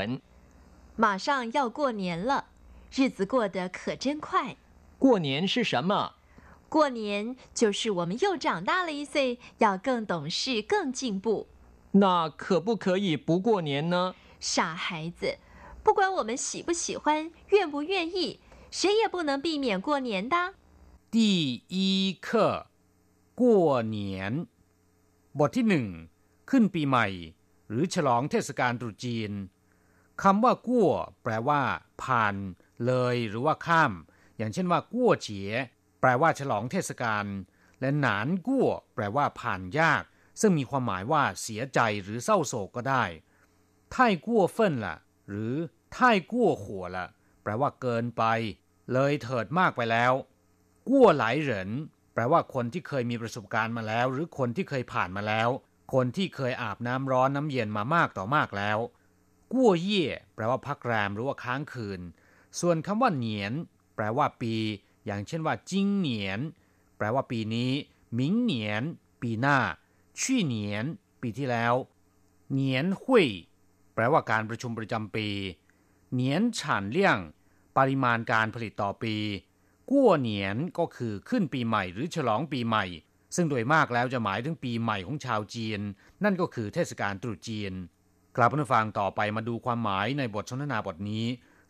马上要过年了，日子过得可真快。过年是什么？过年就是我们又长大了一岁，要更懂事、更进步。那可不可以不过年呢？傻孩子，不管我们喜不喜欢、愿不愿意，谁也不能避免过年的。第一课过年บทที่หนึ่งขึ้นปีใหม่ หรือฉลองเทศกาลตรุษจีน คำว่ากั้วแปลว่า ผ่าน เลย หรือว่าข้าม อย่างเช่นว่ากั้วเฉีย แปลว่าฉลองเทศกาลและหนานกั้ว แปลว่าผ่านยาก ซึ่งมีความหมายว่าเสียใจหรือเศร้าโศกก็ได้ท่ายกั้วเฟินล่ะ หรือท่ายกั้วขัวล่ะ แปลว่าเกินไป เลยเถิดมากไปแล้วกั้วหลายเหรินแปลว่าคนที่เคยมีประสบการณ์มาแล้ว หรือคนที่เคยผ่านมาแล้ว คนที่เคยอาบน้ำร้อนน้ำเย็นมามากต่อมากแล้ว กั้วเย่แปลว่าพักแรมหรือว่าค้างคืน ส่วนคำว่าเหนียน แปลว่าปี อย่างเช่นว่าจิงเหนียน แปลว่าปีนี้มิงเหนียน ปีหน้าชี่เหนียน ปีที่แล้วเหนียนหุยแปลว่าการประชุมประจำปีเหนียนฉานเลี่ยง ปริมาณการผลิตต่อปีกั้วเหนียนก็คือขึ้นปีใหม่หรือฉลองปีใหม่ ซึ่งโดยมากแล้วจะหมายถึงปีใหม่ของชาวจีน นั่นก็คือเทศกาลตรุษจีน กลับมาฟังต่อไปมาดูความหมายในบทสนทนาบทนี้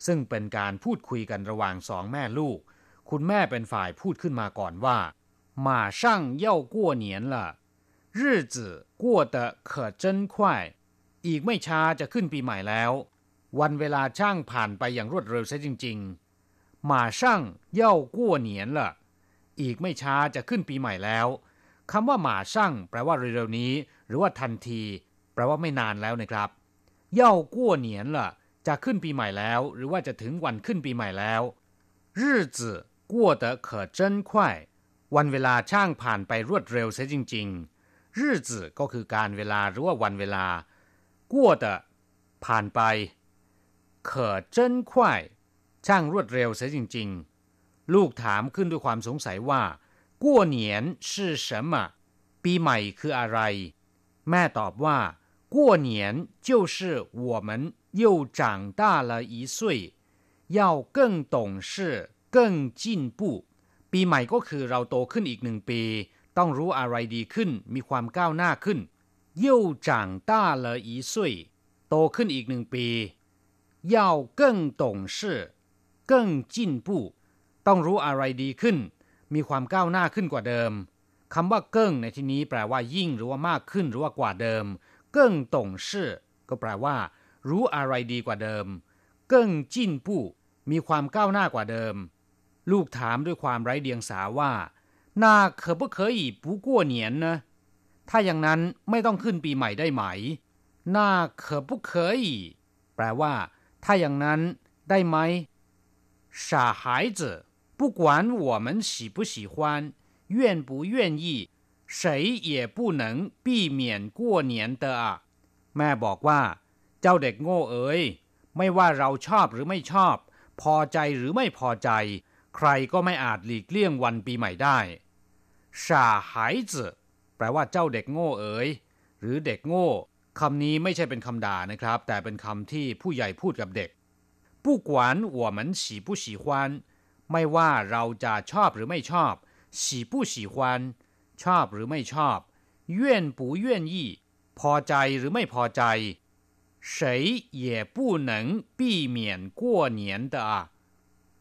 ซึ่งเป็นการพูดคุยกันระหว่างสองแม่ลูก คุณแม่เป็นฝ่ายพูดขึ้นมาก่อนว่า马上要过年了日子过得可真快อีกไม่ช้าจะขึ้นปีใหม่แล้ว วันเวลาช่างผ่านไปอย่างรวดเร็วซะจริงๆ马上要过年了อีกไม่ช้าจะขึ้นปีใหม่แล้วคำว่าหมาช่างแปลว่าเร็วๆนี้ หรือว่าทันที แปลว่าไม่นานแล้วนะครับ เย่ากั้วเหนียนละจะขึ้นปีใหม่แล้ว หรือว่าจะถึงวันขึ้นปีใหม่แล้ว日子过得可真快วันเวลาช่างผ่านไปรวดเร็วเสียจริงๆ日子ก็คือการเวลาหรือว่าวันเวลากั้ว的ผ่านไป可真快ช่างรวดเร็วเสียจริงๆ ลูกถามขึ้นด้วยความสงสัยว่ากั้วเหนียน是什么ปีใหม่คืออะไร แม่ตอบว่า 过年就是我们又长大了一岁，要更懂事、更进步。ปีใหม่ก็คือเราโตขึ้นอีกหนึ่งปี ต้องรู้อะไรดีขึ้น มีความก้าวหน้าขึ้น又长大了一岁โตขึ้นอีกหนึ่งปี要更懂事更进步ต้องรู้อะไรดีขึ้น มีความก้าวหน้าขึ้นกว่าเดิมคำว่าเกิ้งในที่นี้แปลว่ายิ่งหรือว่ามากขึ้นหรือว่ากว่าเดิม เกิ้งตงชื่อก็แปลว่า รู้อะไรดีกว่าเดิม เกิ้งจิ้นปู้มีความก้าวหน้ากว่าเดิม ลูกถามด้วยความไร้เดียงสาว่า那可不可以不过年呢ถ้าอย่างนั้นไม่ต้องขึ้นปีใหม่ได้ไหม那可不可以แปลว่า ถ้าอย่างนั้นได้ไหม傻孩子不管我们喜不喜欢愿不愿意 谁也不能避免过年的อ่ะแม่บอกว่า เจ้าเด็กโง่เอ๋ยไม่ว่าเราชอบหรือไม่ชอบ พอใจหรือไม่พอใจ ใครก็ไม่อาจหลีกเลี่ยงวันปีใหม่ได้傻孩子แปลว่าเจ้าเด็กโง่เอ๋ยหรือเด็กโง่คำนี้ไม่ใช่เป็นคำด่านะครับ แต่เป็นคำที่ผู้ใหญ่พูดกับเด็ก不管我们喜不喜欢ไม่ว่าเราจะชอบหรือไม่ชอบ喜不喜欢 ชอบหรือไม่ชอบ愿不愿意พอใจหรือไม่พอใจ谁也不能避免过年的啊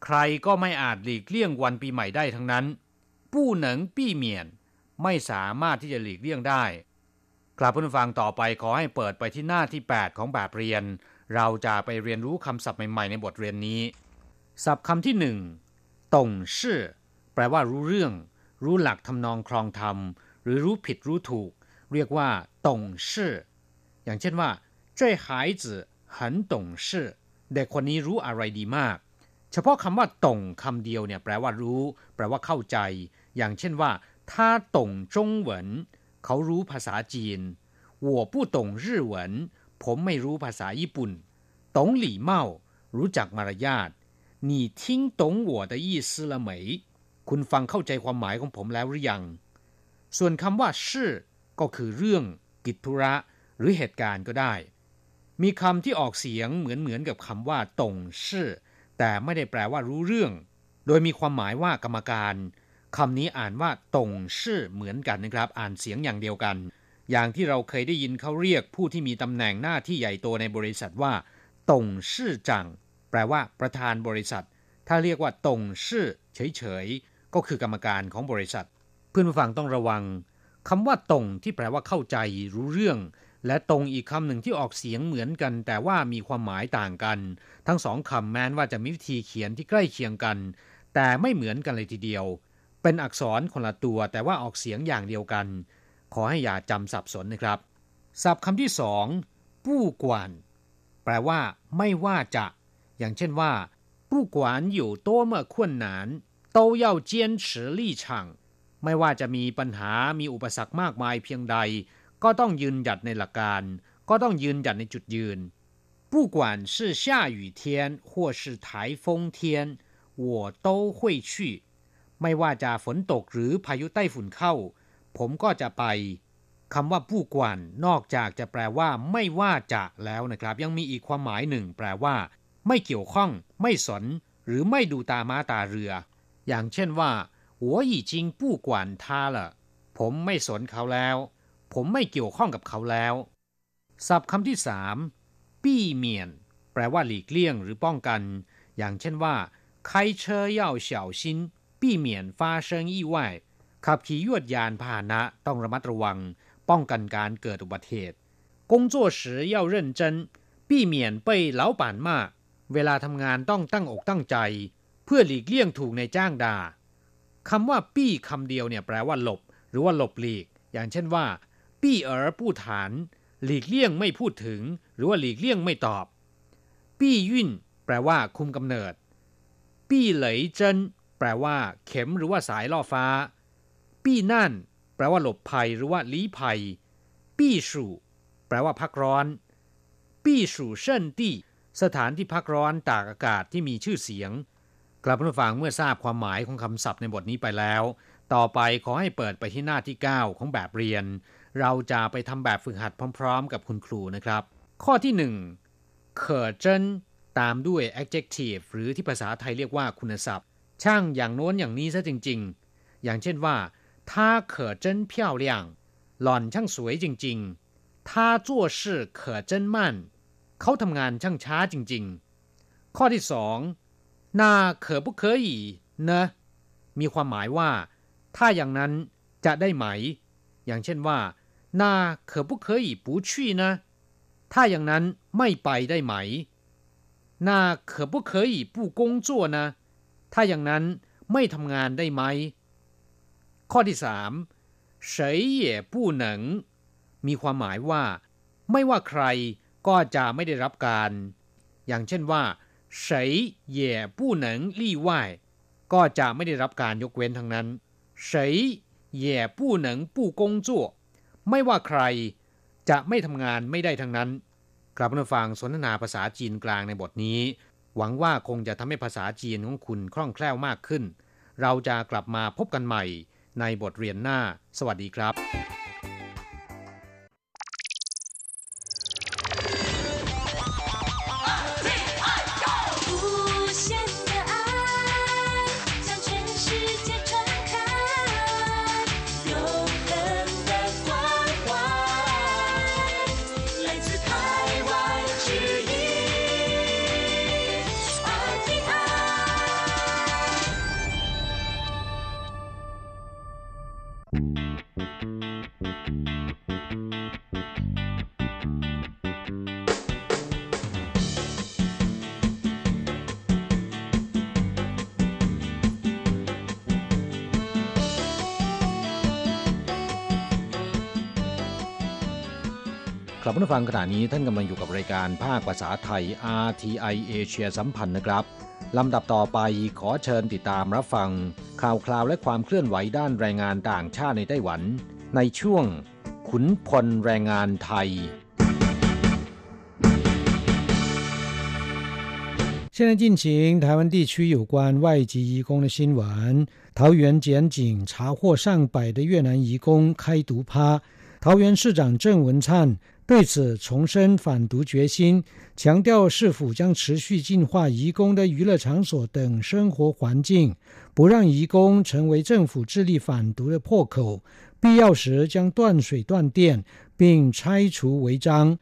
ใครก็ไม่อาจหลีกเลี่ยงวันปีใหม่ได้ทั้งนั้น不能避免ไม่สามารถที่จะหลีกเลี่ยงได้กลับผู้ฟังต่อไปขอให้เปิดไปที่หน้าที่ 8 ของแบบเรียน เราจะไปเรียนรู้คำศัพท์ใหม่ๆในบทเรียนนี้ ศัพท์คำที่หนึ่งตงชื่อแปลว่ารู้เรื่อง รู้หลักทำนองครองธรรม หรือรู้ผิดรู้ถูก เรียกว่าตงชื่ออย่างเช่นว่า这孩子很懂事เด็กคนนี้รู้อะไรดีมาก เฉพาะคำว่าตงคำเดียวเนี่ยแปลว่ารู้ แปลว่าเข้าใจ อย่างเช่นว่า他懂中文เขารู้ภาษาจีน我不懂日文ผมไม่รู้ภาษาญี่ปุ่น懂礼貌รู้จักมารยาท你听懂我的意思了没 คุณฟังเข้าใจความหมายของผมแล้วหรือยัง ส่วนคำว่าชื่อก็คือเรื่อง กิจธุระ หรือเหตุการณ์ก็ได้ มีคำที่ออกเสียงเหมือนเหมือนกับคำว่าตงชื่อ แต่ไม่ได้แปลว่ารู้เรื่อง โดยมีความหมายว่ากรรมการคำนี้อ่านว่าตงชื่อเหมือนกันนะครับ อ่านเสียงอย่างเดียวกัน อย่างที่เราเคยได้ยินเขาเรียกผู้ที่มีตำแหน่งหน้าที่ใหญ่โตในบริษัทว่าตงชื่อจัง แปลว่าประธานบริษัท ถ้าเรียกว่าตงชื่อเฉยๆ ก็คือกรรมการของบริษัท เพื่อนผู้ฟังต้องระวังคำว่าตรงที่แปลว่าเข้าใจรู้เรื่อง และตรงอีกคำหนึ่งที่ออกเสียงเหมือนกัน แต่ว่ามีความหมายต่างกัน ทั้งสองคำแม้นว่าจะมีวิธีเขียนที่ใกล้เคียงกัน แต่ไม่เหมือนกันเลยทีเดียว เป็นอักษรคนละตัว แต่ว่าออกเสียงอย่างเดียวกัน ขอให้อย่าจำสับสนนะครับศัพท์คำที่สองผู้กวนแปลว่า ไม่ว่าจะ อย่างเช่นว่าผู้กวนอยู่โต้เมื่อขวนหนาน 都要坚持立场ไม่ว่าจะมีปัญหามีอุปสรรคมากมายเพียงใด ก็ต้องยืนหยัดในหลักการ ก็ต้องยืนหยัดในจุดยืน不管是下雨天或是台风天我都会去ไม่ว่าจะฝนตกหรือพายุใต้ฝุ่นเข้า ผมก็จะไปคำว่าผู้กวนนอกจากจะแปลว่า ไม่ว่าจะแล้วนะครับ ยังมีอีกความหมายหนึ่ง แปลว่า ไม่เกี่ยวข้อง ไม่สน หรือไม่ดูตามาตาเรือ อย่างเช่นว่า我已经不管他了ผมไม่สนเขาแล้ว ผมไม่เกี่ยวข้องกับเขาแล้ว ศัพท์คำที่สามปี้เมียนแปลว่าหลีกเลี่ยงหรือป้องกัน อย่างเช่นว่า开车要小心避免发生意外ขับขี่ยวดยานพาหนะต้องระมัดระวัง ป้องกันการเกิดอุบัติเหตุ工作时要认真避免被老板骂เวลาทำงานต้องตั้งอกตั้งใจ เ พื่อหลีกเลี่ยงถูกในจ้างด่าคำว่าปี้คำเดียวเนี่ยแปลว่าหลบ หรือว่าหลบหลีก อย่างเช่นว่า ปี้เอ๋อผู้ฐาน หลีกเลี่ยงไม่พูดถึง หรือว่าหลีกเลี่ยงไม่ตอบ ปี้ยุ่นแปลว่าคุมกำเนิด ปี้เหลยเจินแปลว่า เข็มหรือว่าสายล่อฟ้า ปี้นั่น แปลว่าหลบภัยหรือว่าลี้ภัย ปี้สู่แปลว่าพักร้อน ปี้สู่เชินตี้สถานที่พักร้อนตากอากาศที่มีชื่อเสียง กลับมาฟังเมื่อทราบความหมายของคำศัพท์ในบทนี้ไปแล้ว ต่อไปขอให้เปิดไปที่หน้าที่ 9 ของแบบเรียน เราจะไปทำแบบฝึกหัดพร้อม ๆ กับคุณครูนะครับ ข้อที่1เขอเจนตามด้วย adjective หรือที่ภาษาไทยเรียกว่าคุณศัพท์ ช่างอย่างโน้นอย่างนี้ซะจริง ๆ อย่างเช่นว่าถ้าเขอเจนเพี้ยวเลี่ยงหล่อนช่างสวยจริง ๆถ้าจั่วชื่อเขอเจนมั่นเขาทำงานช่างช้าจริง ๆ ข้อที่สอง หน้าเขอบุเคยนะ มีความหมายว่า ถ้าอย่างนั้นจะได้ไหม อย่างเช่นว่าหน้าเขอบุเคยปูชี่นะ ถ้าอย่างนั้นไม่ไปได้ไหมหน้าเขอบุเคยปูกงจั่วนะ ถ้าอย่างนั้นไม่ทำงานได้ไหม ข้อที่สามเฉยเย่ปูหนังมีความหมายว่า ไม่ว่าใครก็จะไม่ได้รับการ อย่างเช่นว่า 谁也不能例外ก็จะไม่ได้รับการยกเว้นทั้งนั้น谁也不能不工作ไม่ว่าใครจะไม่ทำงานไม่ได้ทั้งนั้นกลับมาฟังสนทนาภาษาจีนกลางในบทนี้ หวังว่าคงจะทำให้ภาษาจีนของคุณคล่องแคล่วมากขึ้น เราจะกลับมาพบกันใหม่ในบทเรียนหน้า สวัสดีครับ ครับผู้ฟังขณะนี้ท่านกำลังอยู่กับรายการภาคภาษาไทย RTI เอเชียสัมพันธ์นะครับลำดับต่อไปขอเชิญติดตามรับฟัง ข่าวคราวและความเคลื่อนไหวด้านแรงงานต่างชาติในไต้หวัน ในช่วง ขุนพลแรงงานไทย现在进行台湾地区有关外籍移工的新闻。桃园检警查获上百的越南移工开毒趴。桃园市长郑文灿 对此重申反毒决心，强调市府将持续净化移工的娱乐场所等生活环境，不让移工成为政府致力反毒的破口。必要时将断水断电，并拆除违章。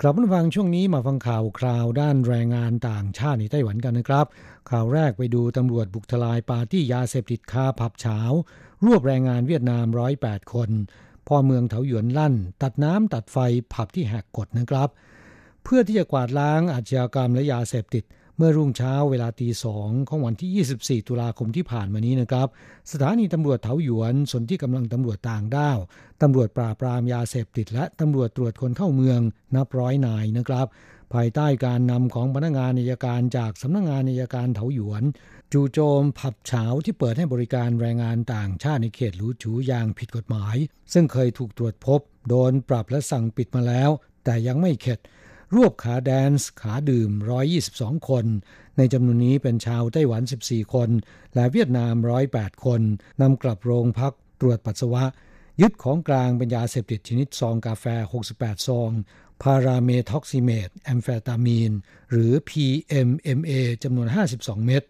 กลับมาฟังช่วงนี้มาฟังข่าวคราวด้านแรงงานต่างชาติในไต้หวันกันนะครับ ข่าวแรกไปดูตำรวจบุกทลายปาร์ตี้ยาเสพติดคาผับเฉารวบแรงงานเวียดนามร้อยแปดคน พ่อเมืองเถาหยวนลั่น ตัดน้ำตัดไฟผับที่แหกกฎนะครับ เพื่อที่จะกวาดล้างอาชญากรรมและยาเสพติด เมื่อรุ่งเช้าเวลาตีสองของวันที่ 24 ตุลาคมที่ผ่านมานี้นะครับ สถานีตำรวจเถาหยวนส่วนที่กำลังตำรวจต่างด้าวตำรวจปราบปรามยาเสพติด และตำรวจตรวจคนเข้าเมืองนับร้อยนายนะครับ ภายใต้การนำของพนักงานอัยการจากสำนักงงานอัยการเถาหยวน จู่โจมผับฉาวที่เปิดให้บริการแรงงานต่างชาติในเขตหลูจู๋อย่างผิดกฎหมาย ซึ่งเคยถูกตรวจพบ โดนปรับและสั่งปิดมาแล้ว แต่ยังไม่เข็ด รวบขาแดนซ์ขาดื่ม 122 คน ในจำนวนนี้เป็นชาวไต้หวัน 14 คน และเวียดนาม 108 คนนำกลับโรงพักตรวจปัสสาวะ ยึดของกลางเป็นยาเสพติดชนิดซองกาแฟ 68 ซองพาราเมท็อกซีเมทแอมเฟตามีน หรือ PMMA จำนวน 52 เม็ด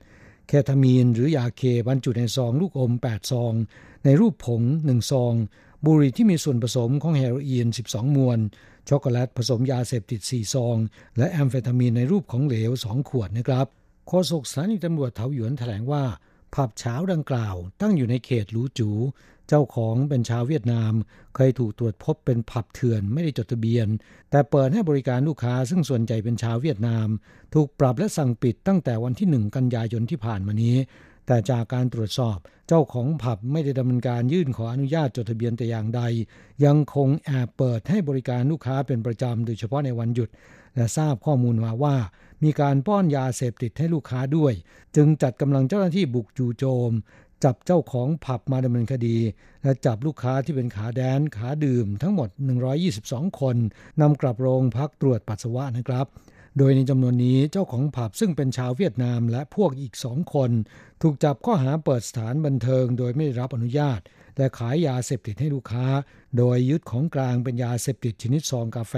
เคทามีนหรือยาเคบรรจุในซองลูกอม 8 ซอง ในรูปผง 1 ซอง บุหรี่ที่มีส่วนผสมของเฮโรอีน 12 มวน ช็อกโกแลตผสมยาเสพติด 4 ซอง และแอมเฟตามีนในรูปของเหลว 2 ขวดนะครับโฆษกสถานีตำรวจเถาหยวนแถลงว่า ผับเจ้าดังกล่าว ตั้งอยู่ในเขตลูจู เจ้าของเป็นชาวเวียดนาม เคยถูกตรวจพบเป็นผับเถื่อนไม่ได้จดทะเบียน แต่เปิดให้บริการลูกค้าซึ่งส่วนใหญ่เป็นชาวเวียดนาม ถูกปรับและสั่งปิดตั้งแต่วันที่1กันยายนที่ผ่านมานี้ แต่จากการตรวจสอบเจ้าของผับไม่ได้ดำเนินการยื่นขออนุญาตจดทะเบียนแต่อย่างใด ยังคงแอบเปิดให้บริการลูกค้าเป็นประจำโดยเฉพาะในวันหยุด และทราบข้อมูลมาว่า มีการป้อนยาเสพติดให้ลูกค้าด้วย จึงจัดกำลังเจ้าหน้าที่บุกจู่โจม จับเจ้าของผับมาดำเนินคดี และจับลูกค้าที่เป็นขาแดนขาดื่มทั้งหมด 122 คนนำกลับโรงพักตรวจปัสสาวะนะครับโดยในจำนวนนี้เจ้าของผับซึ่งเป็นชาวเวียดนามและพวกอีกสองคน ถูกจับข้อหาเปิดสถานบันเทิงโดยไม่ได้รับอนุญาต และขายยาเสพติดให้ลูกค้า โดยยึดของกลางเป็นยาเสพติดชนิดซองกาแฟ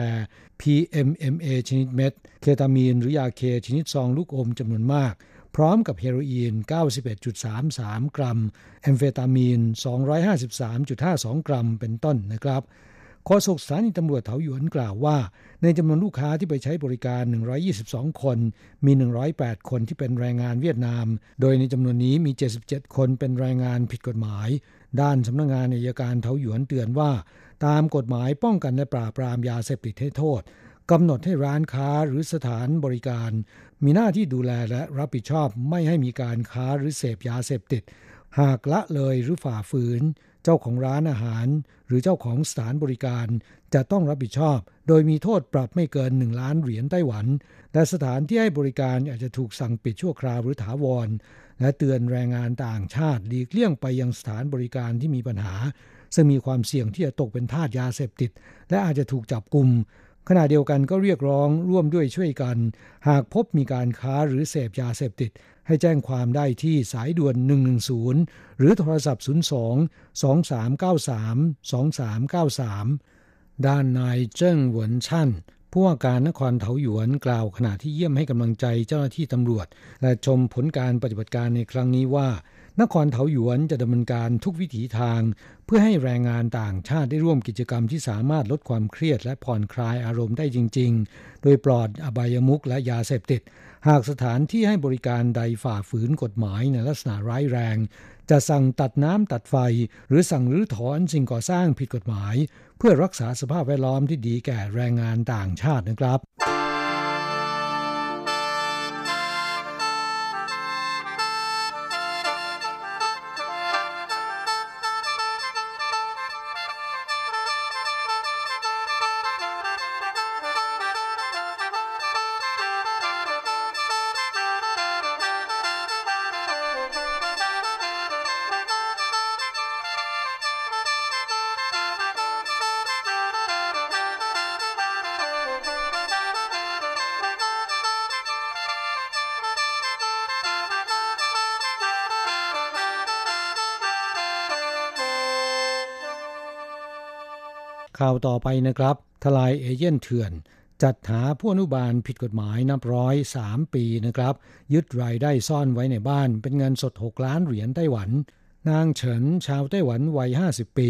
PMMA ชนิดเม็ด เคตามีนหรือยาเคชนิดซองลูกอมจำนวนมาก พร้อมกับเฮโรอีน 91.33 กรัม แอมเฟตามีน 253.52 กรัม เป็นต้นนะครับโฆษกสถานีตำรวจเถาหยวนกล่าวว่า ในจำนวนลูกค้าที่ไปใช้บริการ 122 คน มี 108 คนที่เป็นแรงงานเวียดนาม โดยในจำนวนนี้มี 77 คนเป็นแรงงานผิดกฎหมาย ด้านสำนักงงานอัยการเถาหยวนเตือนว่า ตามกฎหมายป้องกันและปราบปรามยาเสพติดให้โทษกำหนดให้ร้านค้าหรือสถานบริการ มีหน้าที่ดูแลและรับผิดชอบไม่ให้มีการค้าหรือเสพยาเสพติด หากละเลยหรือฝ่าฝืน เจ้าของร้านอาหาร หรือเจ้าของสถานบริการ จะต้องรับผิดชอบ โดยมีโทษปรับไม่เกิน 1 ล้านเหรียญไต้หวัน และสถานที่ให้บริการอาจจะถูกสั่งปิดชั่วคราวหรือถาวร และเตือนแรงงานต่างชาติหลีกเลี่ยงไปยังสถานบริการที่มีปัญหา ซึ่งมีความเสี่ยงที่จะตกเป็นทาสยาเสพติด และอาจจะถูกจับกลุ่มขณะเดียวกันก็เรียกร้องร่วมด้วยช่วยกัน หากพบมีการค้าหรือเสพยาเสพติด ให้แจ้งความได้ที่สายด่วน 110 หรือโทรศัพท์ 02 2393 2393 ด้านนายเจิ้งหวนชั่น ผู้ว่าการนครเถาหยวนกล่าวขณะที่เยี่ยมให้กำลังใจเจ้าหน้าที่ตำรวจ และชมผลการปฏิบัติการในครั้งนี้ว่า นครเถาหยวนจะดำเนินการทุกวิถีทาง เพื่อให้แรงงานต่างชาติได้ร่วมกิจกรรมที่สามารถลดความเครียดและผ่อนคลายอารมณ์ได้จริง ๆ โดยปลอดอบายมุกและยาเสพติด หากสถานที่ให้บริการใดฝ่าฝืนกฎหมายในลักษณะร้ายแรง จะสั่งตัดน้ำตัดไฟ หรือสั่งรื้อถอนสิ่งก่อสร้างผิดกฎหมาย เพื่อรักษาสภาพแวดล้อมที่ดีแก่แรงงานต่างชาตินะครับ ข่าวต่อไปนะครับ ทลายเอเย่นเถื่อน จัดหาผู้อนุบาลผิดกฎหมายนับร้อยสามปีนะครับ ยึดรายได้ซ่อนไว้ในบ้าน เป็นเงินสด 6 ล้านเหรียญไต้หวัน นางเฉินชาวไต้หวันวัย 50 ปี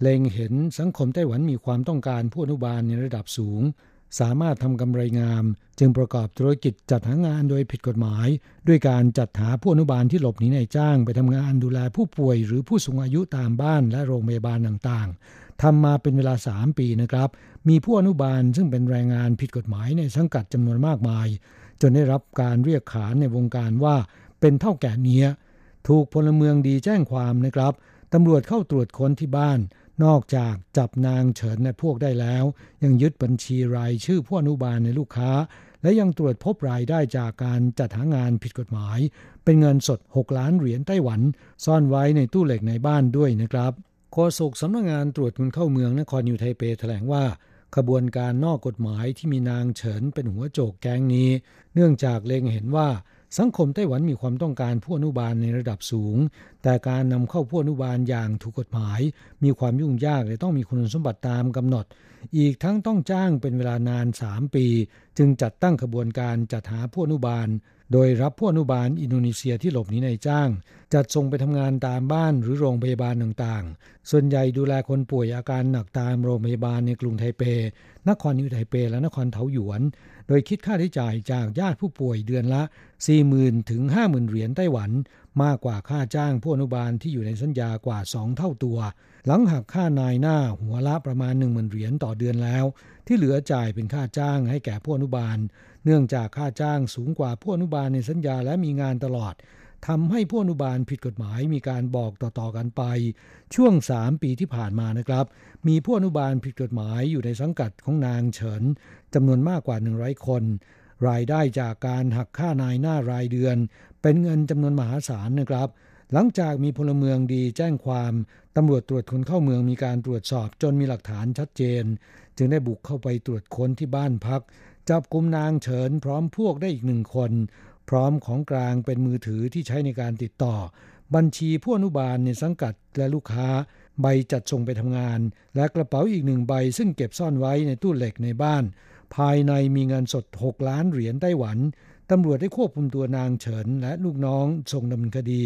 เล็งเห็นสังคมไต้หวันมีความต้องการผู้อนุบาลในระดับสูง สามารถทำกำไรงาม จึงประกอบธุรกิจจัดหางานโดยผิดกฎหมาย ด้วยการจัดหาผู้อนุบาลที่หลบหนีในจ้าง ไปทำงานดูแลผู้ป่วยหรือผู้สูงอายุตามบ้านและโรงพยาบาลต่างๆทำมาเป็นเวลา 3 ปีนะครับ มีผู้อนุบาลซึ่งเป็นแรงงานผิดกฎหมายในสังกัดจำนวนมากมาย จนได้รับการเรียกขานในวงการว่าเป็นเท่าแก่เนี้ย ถูกพลเมืองดีแจ้งความนะครับตำรวจเข้าตรวจค้นที่บ้าน นอกจากจับนางเฉินและพวกได้แล้ว ยังยึดบัญชีรายชื่อผู้อนุบาลในลูกค้า และยังตรวจพบรายได้จากการจัดหางานผิดกฎหมาย เป็นเงินสด 6 ล้านเหรียญไต้หวัน ซ่อนไว้ในตู้เหล็กในบ้านด้วยนะครับโฆษกสำนักงงานตรวจคนเข้าเมืองนครนิวไทเปแถลงว่าขบวนการนอกกฎหมายที่มีนางเฉินเป็นหัวโจกแก๊งนี้ เนื่องจากเล็งเห็นว่า สังคมไต้หวันมีความต้องการผู้อนุบาลในระดับสูง แต่การนำเข้าผู้อนุบาลอย่างถูกกฎหมาย มีความยุ่งยากและต้องมีคุณสมบัติตามกำหนด อีกทั้งต้องจ้างเป็นเวลานาน 3 ปี จึงจัดตั้งขบวนการจัดหาผู้อนุบาล โดยรับผู้อนุบาลอินโดนีเซียที่หลบหนีในจ้าง จัดส่งไปทำงานตามบ้านหรือโรงพยาบาลต่างๆ ส่วนใหญ่ดูแลคนป่วยอาการหนักตามโรงพยาบาลในกรุงไทเป นครนิวไทเป และนครเทาหยวน โดยคิดค่าใช้จ่ายจากญาติผู้ป่วยเดือนละ 40,000 ถึง 50,000 เหรียญไต้หวัน มากกว่าค่าจ้างผู้อนุบาลที่อยู่ในสัญญากว่า 2 เท่าตัว หลังหักค่านายหน้าหัวละประมาณ 10,000 เหรียญต่อเดือนแล้ว ที่เหลือจ่ายเป็นค่าจ้างให้แก่ผู้อนุบาล เนื่องจากค่าจ้างสูงกว่าผู้อนุบาลในสัญญาและมีงานตลอด ทำให้ผู้อนุบาลผิดกฎหมายมีการบอกต่อๆกันไป ช่วง 3 ปีที่ผ่านมานะครับ มีผู้อนุบาลผิดกฎหมายอยู่ในสังกัดของนางเฉินจำนวนมากกว่า 100 คน รายได้จากการหักค่านายหน้ารายเดือน เป็นเงินจำนวนมหาศาลนะครับ หลังจากมีพลเมืองดีแจ้งความตำรวจตรวจคนเข้าเมืองมีการตรวจสอบจนมีหลักฐานชัดเจน จึงได้บุกเข้าไปตรวจค้นที่บ้านพักจับกลุ่มนางเฉินพร้อมพวกได้อีกหนึ่งคน พร้อมของกลางเป็นมือถือที่ใช้ในการติดต่อ บัญชีผู้อนุบาลในสังกัดและลูกค้า ใบจัดส่งไปทำงาน และกระเป๋าอีกหนึ่งใบซึ่งเก็บซ่อนไว้ในตู้เหล็กในบ้าน ภายในมีเงินสด 6 ล้านเหรียญไต้หวันตำรวจได้ควบคุมตัวนางเฉิน และลูกน้องส่งดำเนินคดี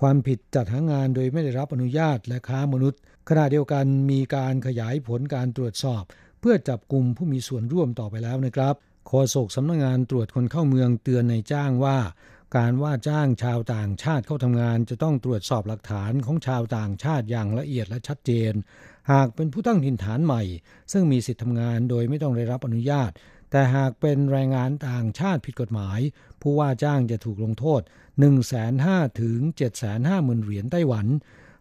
ความผิดจัดหางานโดยไม่ได้รับอนุญาตและค้ามนุษย์ ขณะเดียวกันมีการขยายผลการตรวจสอบ เพื่อจับกลุ่มผู้มีส่วนร่วมต่อไปแล้วนะครับ โฆษกสำนักงงานตรวจคนเข้าเมืองเตือนในจ้างว่า การว่าจ้างชาวต่างชาติเข้าทำงาน จะต้องตรวจสอบหลักฐานของชาวต่างชาติอย่างละเอียดและชัดเจน หากเป็นผู้ตั้งถิ่นฐานใหม่ ซึ่งมีสิทธิทำงานโดยไม่ต้องได้รับอนุญาต แต่หากเป็นแรงงานต่างชาติผิดกฎหมาย ผู้ว่าจ้างจะถูกลงโทษ 1 5 0 0 0ถึง750,000เหรียญไต้หวัน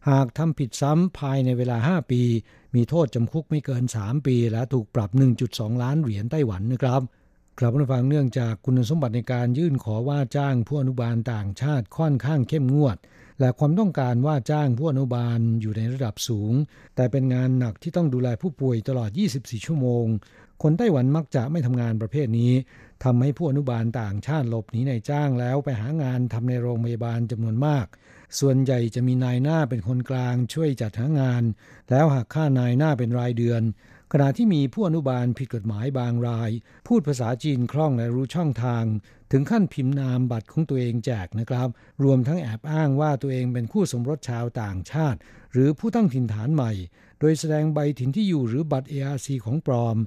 หากทำผิดซ้ำภายในเวลา 5 ปี มีโทษจำคุกไม่เกิน 3 ปี และถูกปรับ 1.2 ล้านเหรียญไต้หวันนะครับ กลับมาฟังเนื่องจากคุณสมบัติในการยื่นขอว่าจ้างผู้อนุบาลต่างชาติค่อนข้างเข้มงวด และความต้องการว่าจ้างผู้อนุบาลอยู่ในระดับสูง แต่เป็นงานหนักที่ต้องดูแลผู้ป่วยตลอด 24 ชั่วโมง คนไต้หวันมักจะไม่ทำงานประเภทนี้ทำให้ผู้อนุบาลต่างชาติหลบหนีในจ้างแล้วไปหางานทำในโรงพยาบาลจำนวนมาก ส่วนใหญ่จะมีนายหน้าเป็นคนกลางช่วยจัดหางาน แล้วหากค่านายหน้าเป็นรายเดือน ขณะที่มีผู้อนุบาลผิดกฎหมายบางราย พูดภาษาจีนคล่องและรู้ช่องทาง ถึงขั้นพิมพ์นามบัตรของตัวเองแจกนะครับ รวมทั้งแอบอ้างว่าตัวเองเป็นคู่สมรสชาวต่างชาติ หรือผู้ตั้งถิ่นฐานใหม่ โดยแสดงใบถิ่นที่อยู่หรือบัตร ARC ของปลอม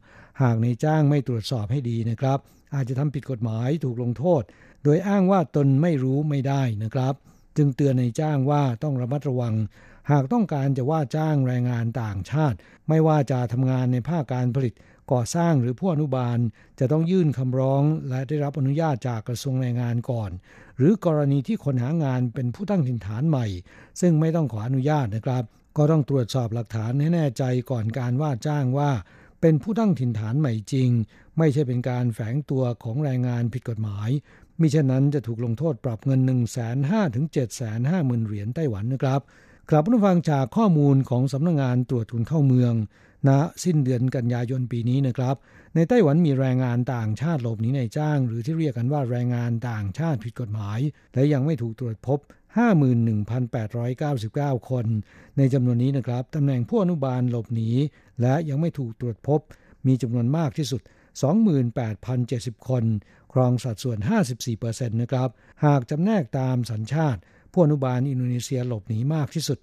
หากในจ้างไม่ตรวจสอบให้ดีนะครับ อาจจะทำผิดกฎหมายถูกลงโทษ โดยอ้างว่าตนไม่รู้ไม่ได้นะครับ จึงเตือนในจ้างว่าต้องระมัดระวัง หากต้องการจะว่าจ้างแรงงานต่างชาติ ไม่ว่าจะทำงานในภาคการผลิตก่อสร้างหรือผู้อนุบาลจะต้องยื่นคำร้องและได้รับอนุญาตจากกระทรวงแรงงานก่อน หรือกรณีที่คนหางานเป็นผู้ตั้งถิ่นฐานใหม่ ซึ่งไม่ต้องขออนุญาตนะครับ ก็ต้องตรวจสอบหลักฐานให้แน่ใจก่อนการว่าจ้างว่า เป็นผู้ตั้งถิ่นฐานใหม่จริง ไม่ใช่เป็นการแฝงตัวของแรงงานผิดกฎหมายมิฉะนั้นจะถูกลงโทษปรับเงิน 1 5 0 0 0ถึง 750,000 เหรียญไต้หวันนะครับ กลับมาฟังจากข้อมูลของสำนักงงานตรวจทุนเข้าเมืองณนะสิ้นเดือนกันยายนปีนี้นะครับ ในไต้หวันมีแรงงานต่างชาติหลบหนีในจ้าง หรือที่เรียกกันว่าแรงงานต่างชาติผิดกฎหมาย และยังไม่ถูกตรวจพบ 51,899 คน ในจำนวนนี้นะครับตำแหน่งผู้อนุบาลหลบหนี และยังไม่ถูกตรวจพบ มีจำนวนมากที่สุด 28,070 คน ครองสัดส่วน 54%นะครับ หากจำแนกตามสัญชาติ ผู้อนุบาลอินโดนีเซียหลบหนีมากที่สุด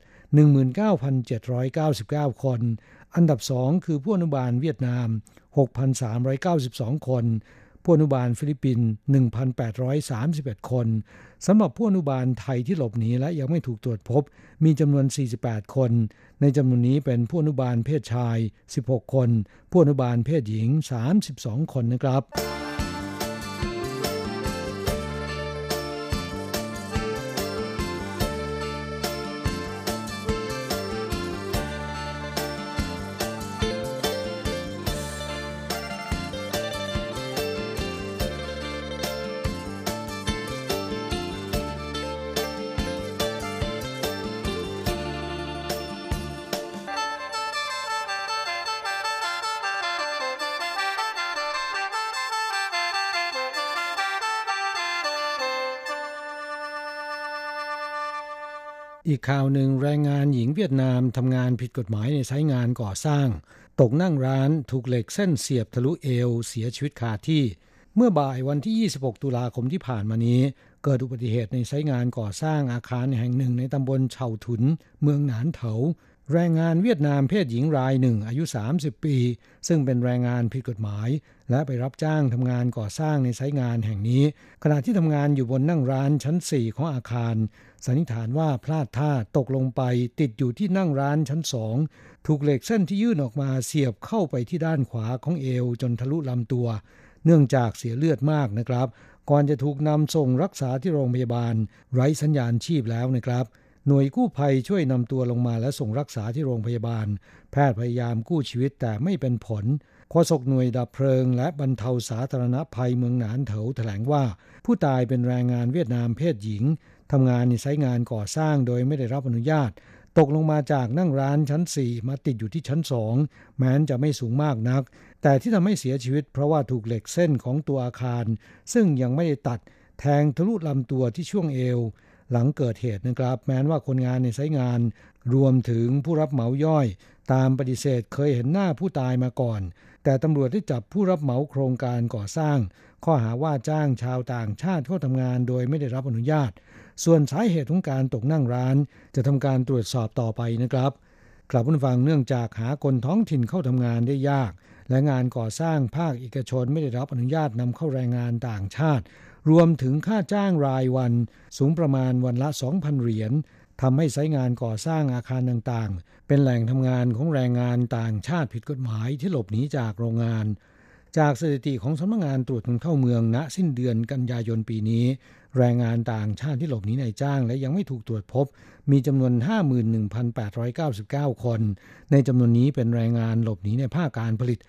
19,799 คน อันดับสองคือผู้อนุบาลเวียดนาม 6,392 คน ผู้อนุบาลฟิลิปปินส์1,831 คนสำหรับผู้อนุบาลไทยที่หลบหนีและยังไม่ถูกตรวจพบ มีจำนวน 48 คน ในจำนวนนี้เป็นผู้อนุบาลเพศชาย 16 คน ผู้อนุบาลเพศหญิง 32 คนนะครับ อีกข่าวหนึ่งแรงงานหญิงเวียดนามทำงานผิดกฎหมายในไซต์งานก่อสร้าง ตกนั่งร้านถูกเหล็กเส้นเสียบทะลุเอวเสียชีวิตคาที่ เมื่อบ่ายวันที่ 26 ตุลาคมที่ผ่านมานี้ เกิดอุบัติเหตุในไซต์งานก่อสร้างอาคารแห่งหนึ่งในตำบลเฉาถุน เมืองหนานเถาแรงงานเวียดนามเพศหญิงรายหนึ่งอายุ 30 ปี ซึ่งเป็นแรงงานผิดกฎหมาย และไปรับจ้างทำงานก่อสร้างในไซต์งานแห่งนี้ ขณะที่ทำงานอยู่บนนั่งร้านชั้น 4 ของอาคาร สันนิษฐานว่าพลาดท่าตกลงไปติดอยู่ที่นั่งร้านชั้นสอง ถูกเหล็กเส้นที่ยื่นออกมาเสียบเข้าไปที่ด้านขวาของเอวจนทะลุลำตัว เนื่องจากเสียเลือดมากนะครับ ก่อนจะถูกนำส่งรักษาที่โรงพยาบาล ไร้สัญญาณชีพแล้วนะครับ หน่วยกู้ภัยช่วยนำตัวลงมาและส่งรักษาที่โรงพยาบาล แพทย์พยายามกู้ชีวิตแต่ไม่เป็นผลโฆษกหน่วยดับเพลิง และบรรเทาสาธารณภัยเมืองหนานเถาแถลงว่า ผู้ตายเป็นแรงงานเวียดนามเพศหญิง ทำงานในไซต์งานก่อสร้างโดยไม่ได้รับอนุญาต ตกลงมาจากนั่งร้านชั้น 4 มาติดอยู่ที่ชั้น 2 แม้นจะไม่สูงมากนัก แต่ที่ทำให้เสียชีวิตเพราะว่าถูกเหล็กเส้นของตัวอาคาร ซึ่งยังไม่ได้ตัดแทงทะลุลำตัวที่ช่วงเอว หลังเกิดเหตุนะครับ แม้นว่าคนงานในไซต์งาน รวมถึงผู้รับเหมาย่อย ตามปฏิเสธเคยเห็นหน้าผู้ตายมาก่อน แต่ตำรวจได้จับผู้รับเหมาโครงการก่อสร้าง ข้อหาว่าจ้างชาวต่างชาติเข้าทำงานโดยไม่ได้รับอนุญาต ส่วนสาเหตุของการตกนั่งร้าน จะทำการตรวจสอบต่อไปนะครับกลับมาฟังเนื่องจากหาคนท้องถิ่นเข้าทำงานได้ยาก และงานก่อสร้างภาคเอกชนไม่ได้รับอนุญาตนำเข้าแรงงานต่างชาติ รวมถึงค่าจ้างรายวัน สูงประมาณวันละ 2,000 เหรียญทำให้ไซงานก่อสร้างอาคารต่างๆ เป็นแหล่งทำงานของแรงงานต่างชาติผิดกฎหมายที่หลบหนีจากโรงงาน จากสถิติของสำนักงงานตรวจคนเข้าเมืองณสิ้นเดือนกันยายนปีนี้ แรงงานต่างชาติที่หลบหนีในจ้าง และยังไม่ถูกตรวจพบ มีจำนวน 51,899 คน ในจำนวนนี้เป็นแรงงานหลบหนีในภาคการผลิต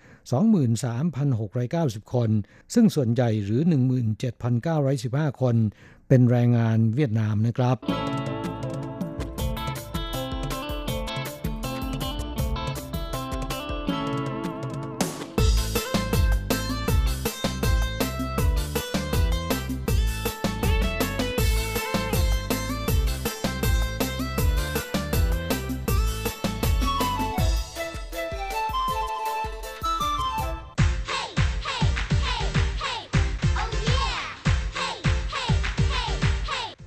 23,690 คน ซึ่งส่วนใหญ่หรือ 17,915 คน เป็นแรงงานเวียดนามนะครับ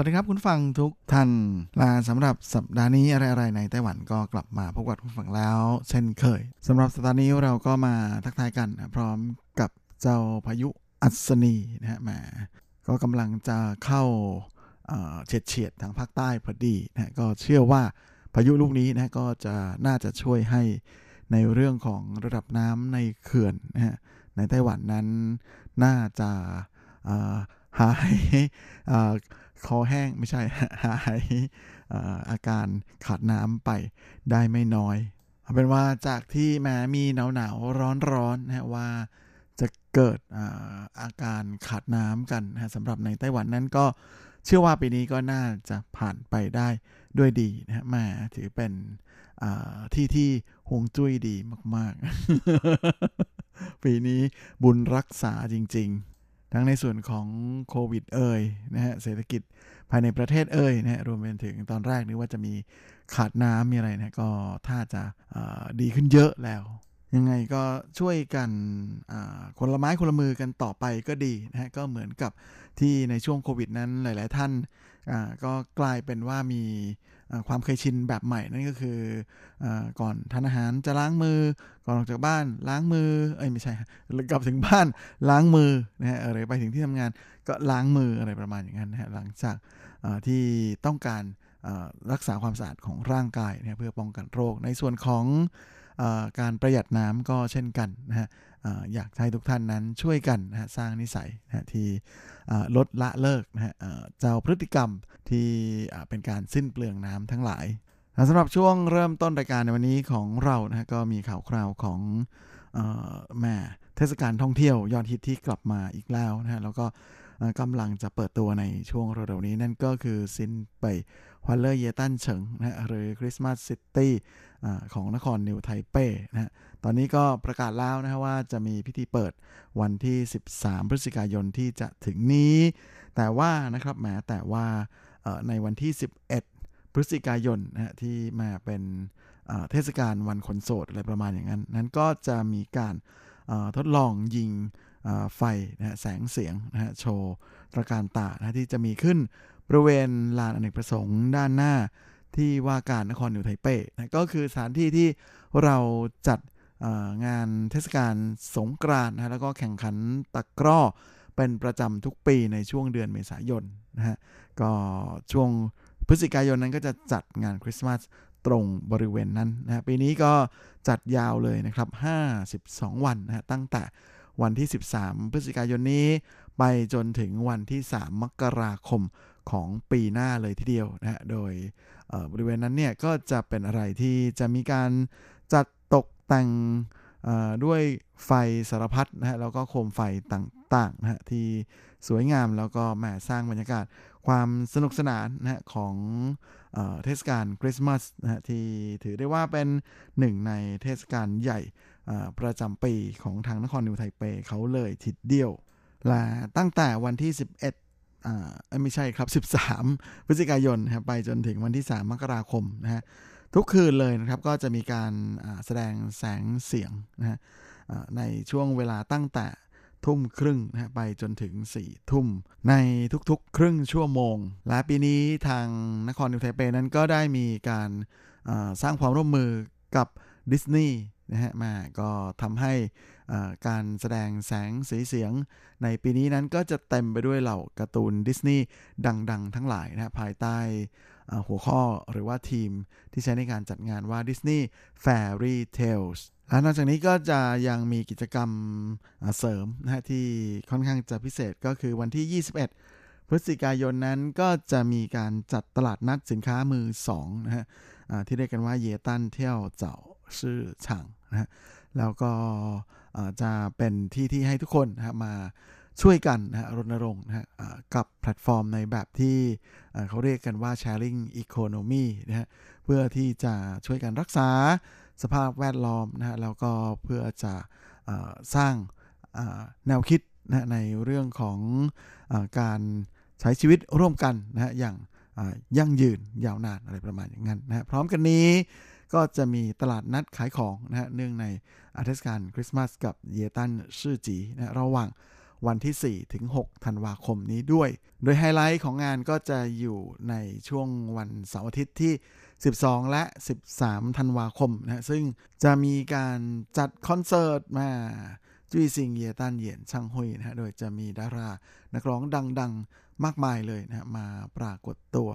วัสดีครับคุณฟังทุกท่านลาสำหรับสัปดาห์นี้อะไรๆในไต้หวันก็กลับมาพบกับคุณฟังแล้ว เช่นเคยสำหรับสัปดาห์นี้เราก็มาทักทายกันพร้อมกับเจ้าพายุอัศนีนะฮะมาก็กำลังจะเข้าเฉียดเฉียดทางภาคใต้พอดีนะก็เชื่อว่าพายุลูกนี้นะก็จะน่าจะช่วยให้ในเรื่องของระดับน้ำในเขื่อนนะฮะในไต้หวันนั้นน่าจะหาย คอแห้งไม่ใช่หายอาการขาดน้ำไปได้ไม่น้อยเอาเป็นว่าจากที่แม้มีหนาวหนาวร้อนร้อนนะว่าจะเกิดอาการขาดน้ำกันนะสำหรับในไต้หวันนั้นก็เชื่อว่าปีนี้ก็น่าจะผ่านไปได้ด้วยดีนะมาถือเป็นที่ที่ฮวงจุ้ยดีมาก ๆ ปีนี้บุญรักษาจริง ๆ ทั้งในส่วนของโควิดเอ่ยนะฮะเศรษฐกิจภายในประเทศเอ่ยนะฮะรวมไปถึงตอนแรกนึกว่าจะมีขาดน้ำมีอะไรนะก็ถ้าจะดีขึ้นเยอะแล้ว ยังไงก็ช่วยกันคนละไม้คนละมือกันต่อไปก็ดีนะฮะก็เหมือนกับที่ในช่วงโควิดนั้นหลาย ๆ ท่านก็กลายเป็นว่ามี ความเคยชินแบบใหม่นั่นก็คืออก่อนทานอาหารจะล้างมือ ก่อนออกจากบ้านล้างมือ เอ้ยไม่ใช่กลับถึงบ้านล้างมือนะฮะอะไรไปถึงที่ทำงานก็ล้างมืออะไรประมาณอย่างนั้นนะฮะหลังจากที่ต้องการรักษาความสะอาดของร่างกายนะเพื่อป้องกันโรค ในส่วนของ การประหยัดน้ำก็เช่นกันนะฮะอยากให้ทุกท่านนั้นช่วยกันนะสร้างนิสัยนะที่ลดละเลิกนะฮะเจ้าพฤติกรรมที่เป็นการสิ้นเปลืองน้ำทั้งหลายสำหรับช่วงเริ่มต้นรายการในวันนี้ของเรานะก็มีข่าวคราวของแม่เทศกาลท่องเที่ยวยอดฮิตที่กลับมาอีกแล้วนะฮะแล้วก็ กำลังจะเปิดตัวในช่วงเร็วๆนี้ นั่นก็คือ新北歡樂耶誕城 นะหรือ Christmas City ของนครนิวไทเป้นะฮะตอนนี้ก็ประกาศแล้วนะว่าจะมีพิธีเปิดวันที่ 13 พฤศจิกายนที่จะถึงนี้ แต่ว่านะครับแม้แต่ว่าในวันที่ 11 พฤศจิกายนนะฮะที่มาเป็นเทศกาลวันคนโสดอะไรประมาณอย่างนั้น นั้นก็จะมีการทดลองยิง ไฟนะแสงเสียงนะฮะโชว์ตระการตานะที่จะมีขึ้นบริเวณลานอเนกประสงค์ด้านหน้าที่ว่าการนครนิวไทเป้นะก็คือสถานที่ที่เราจัดงานเทศกาลสงกรานต์นะแล้วก็แข่งขันตะกร้อเป็นประจำทุกปีในช่วงเดือนเมษายนนะฮะก็ช่วงพฤศจิกายนนั้นก็จะจัดงานคริสต์มาสตรงบริเวณนั้นนะปีนี้ก็จัดยาวเลยนะครับ 52 วันนะฮะตั้งแต่ วันที่ 13 พฤศจิกายนนี้ ไปจนถึงวันที่ 3 มกราคมของปีหน้าเลยทีเดียวนะฮะโดยบริเวณนั้นเนี่ยก็จะเป็นอะไรที่จะมีการจัดตกแต่งด้วยไฟสารพัดนะฮะแล้วก็โคมไฟต่างๆนะฮะที่สวยงามแล้วก็แหมสร้างบรรยากาศความสนุกสนานนะฮะของเทศกาลคริสต์มาสนะฮะที่ถือได้ว่าเป็นหนึ่งในเทศกาลใหญ่ ประจำปีของทางนครนิวไทเปเขาเลยทิดเดียวและตั้งแต่วันที่ 11อ่าไม่ใช่ครับ 13 พฤศจิกายนครับไปจนถึงวันที่ 3 มกราคมนะฮะทุกคืนเลยนะครับก็จะมีการแสดงแสงเสียงนะฮะในช่วงเวลาตั้งแต่ทุ่มครึ่งนะไปจนถึง4ทุ่มในทุกๆ ครึ่งชั่วโมง และปีนี้ทางนครนิวไทเปนั้นก็ได้มีการสร้างความร่วมมือกับดิสนีย์ นะฮะมาก็ทำให้การแสดงแสงสีเสียง ในปีนี้นั้นก็จะเต็มไปด้วยเหล่าการ์ตูนดิสนีย์ดังๆ ทั้งหลายนะภายใต้หัวข้อหรือว่าทีมที่ใช้ในการจัดงานว่า Disney Fairy Tales และนอกจากนี้ก็จะยังมีกิจกรรมเสริมนะฮะที่ค่อนข้างจะพิเศษก็คือวันที่ 21 พฤศจิกายนนั้นก็จะมีการจัดตลาดนัดสินค้ามือสองนะฮะที่เรียกกันว่าเยตันเที่ยวเจ้า ชื่อฉางนะฮะแล้วก็จะเป็นที่ที่ให้ทุกคนนะมาช่วยกันนะรณรงค์นะกับแพลตฟอร์มในแบบที่เขาเรียกกันว่า sharing economy นะฮะเพื่อที่จะช่วยกันรักษาสภาพแวดล้อมนะฮะแล้วก็เพื่อจะสร้างแนวคิดนะในเรื่องของอการใช้ชีวิตร่วมกันนะฮะอย่างยั่งยืนยาวนานอะไรประมาณอย่างนั้นนะพร้อมกันนี้ ก็จะมีตลาดนัดขายของนะฮะเนื่องในเทศกาลคริสต์มาสกับเยตันชื่อจีนะระหว่างวันที่ 4 ถึง 6 ธันวาคมนี้ด้วย โดยไฮไลท์ของงานก็จะอยู่ในช่วงวันเสาร์อาทิตย์ที่ 12 และ 13 ธันวาคมนะซึ่งจะมีการจัดคอนเสิร์ตมาจุยซิงเยตันเหยียนช่างหุยนะฮะโดยจะมีดารานักร้องดังๆ มากมายเลยนะมาปรากฏตัว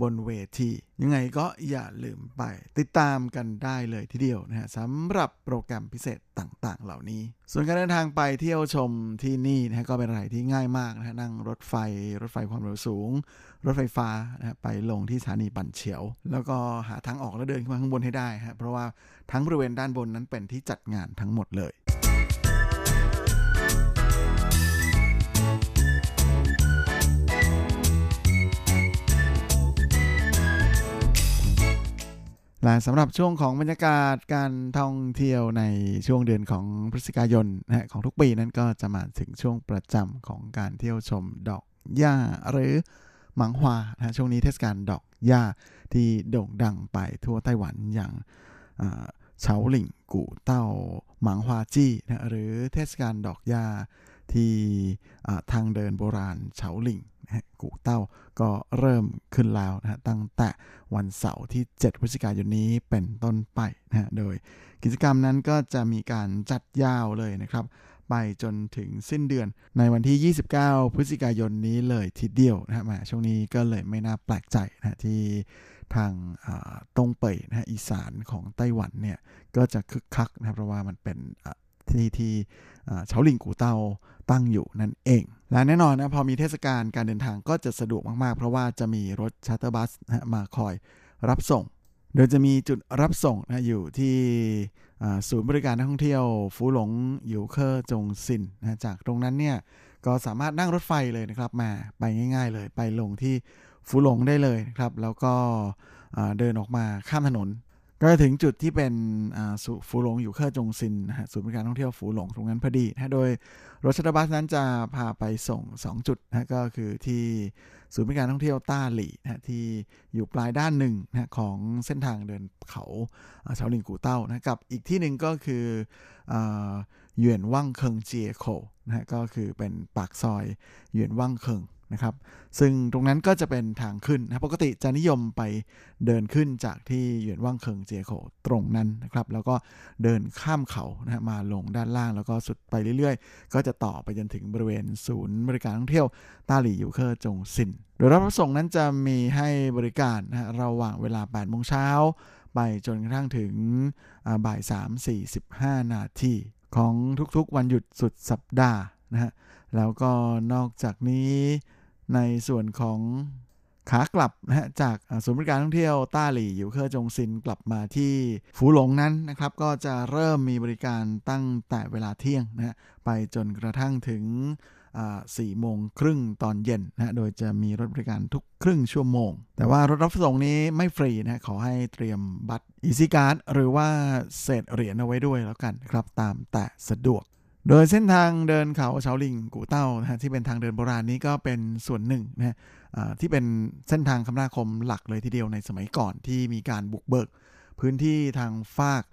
บนเวที ยังไงก็อย่าลืมไป ติดตามกันได้เลยทีเดียวนะฮะสำหรับโปรแกรมพิเศษต่าง ๆ เหล่านี้ ส่วนการเดินทางไปเที่ยวชมที่นี่นะฮะก็เป็นอะไรที่ง่ายมากนะฮะนั่งรถไฟ รถไฟความเร็วสูง รถไฟฟ้านะฮะไปลงที่สถานีปันเฉียว แล้วก็หาทางออกแล้วเดินขึ้นมาข้างบนให้ได้ฮะเพราะว่าทั้งบริเวณด้านบนนั้นเป็นที่จัดงานทั้งหมดเลย และสำหรับช่วงของบรรยากาศการท่องเที่ยวในช่วงเดือนของพฤศจิกายนนะของทุกปีนั้นก็จะมาถึงช่วงประจำของการเที่ยวชมดอกหญ้าหรือหมังฮวานะช่วงนี้เทศกาลดอกหญ้าที่โด่งดังไปทั่วไต้หวันอย่างเฉาหลิงกู่เต้าหมังฮวาจี้นะหรือเทศกาลดอกหญ้าที่ทางเดินโบราณเฉาหลิง กูเต้าก็เริ่มขึ้นแล้วนะตั้งแต่วันเสาร์ที่ 7 พฤศจิกายนนี้เป็นต้นไปนะโดยกิจกรรมนั้นก็จะมีการจัดยาวเลยนะครับ ไปจนถึงสิ้นเดือนในวันที่ 29 พฤศจิกายนนี้เลยทีเดียวนะฮะช่วงนี้ก็เลยไม่น่าแปลกใจนะที่ทางตงเป่ยนะอีสานของไต้หวันเนี่ยก็จะคึกคักนะเพราะว่ามันเป็น ที่ที่เฉาหลิงกูเตาตั้งอยู่นั่นเอง และแน่นอนนะพอมีเทศกาลการเดินทางก็จะสะดวกมากๆ เพราะว่าจะมีรถชัตเตอร์บัสมาคอยรับส่ง โดยจะมีจุดรับส่งนะอยู่ที่ศูนย์บริการนักท่องเที่ยวฟูหลงอยู่เคอร์จงซินนะจากตรงนั้นเนี่ยก็สามารถนั่งรถไฟเลยนะครับมาไปง่าย ๆ เลยไปลงที่ฟูหลงได้เลยครับแล้วก็เดินออกมาข้ามถนน ก็ถึงจุดที่เป็นสุฟูหลงอยู่เคอจงซินนะฮะศูนย์บริการท่องเที่ยวฝูหลงตรงนั้นพอดีนะโดยรถ shuttle bus นั้นจะพาไปส่ง 2 จุดนะก็คือที่ศูนย์บริการท่องเที่ยวต้าหลี่นะที่อยู่ปลายด้านหนึ่งนะของเส้นทางเดินเขาเฉาหลิงกูเต้านะกับอีกที่หนึ่งก็คือเหวียนว่างเคิงเจียโคนะก็คือเป็นปากซอยเหวียนว่างเคิง นะครับ ซึ่งตรงนั้นก็จะเป็นทางขึ้นนะปกติจะนิยมไปเดินขึ้นจากที่หยียนว่างเคิงเจียโขตรงนั้นนะครับ แล้วก็เดินข้ามเขานะมาลงด้านล่างแล้วก็สุดไปเรื่อยๆ ก็จะต่อไปจนถึงบริเวณศูนย์บริการท่องเที่ยวต้าหลี่ยูเคอร์จงซิน โดยรับส่งนั้นจะมีให้บริการนะระหว่างเวลา8โมงเช้าไปจนกระทั่งถึงบ่าย3 45 นาทีของทุกๆวันหยุดสุดสัปดาห์นะฮะแล้วก็นอกจากนี้ ในส่วนของขากลับนะฮะจากศูนย์บริการท่องเที่ยวต้าหลี่ 遊客中心 กลับมาที่ฝูหลงนั้นนะครับ ก็จะเริ่มมีบริการตั้งแต่เวลาเที่ยงนะฮะไปจนกระทั่งถึงสี่โมงครึ่งตอนเย็นนะโดยจะมีรถบริการทุกครึ่งชั่วโมง แต่ว่ารถรับส่งนี้ไม่ฟรีนะขอให้เตรียมบัตร EasyCard หรือว่าเศษเหรียญเอาไว้ด้วยแล้วกันครับตามแต่สะดวก โดยเส้นทางเดินเขาเฉาลิงกูเต้านะที่เป็นทางเดินโบราณนี้ก็เป็นส่วนหนึ่งนะที่เป็นเส้นทางคมนาคมหลักเลยทีเดียวในสมัยก่อนที่มีการบุกเบิก พื้นที่ทางฟาก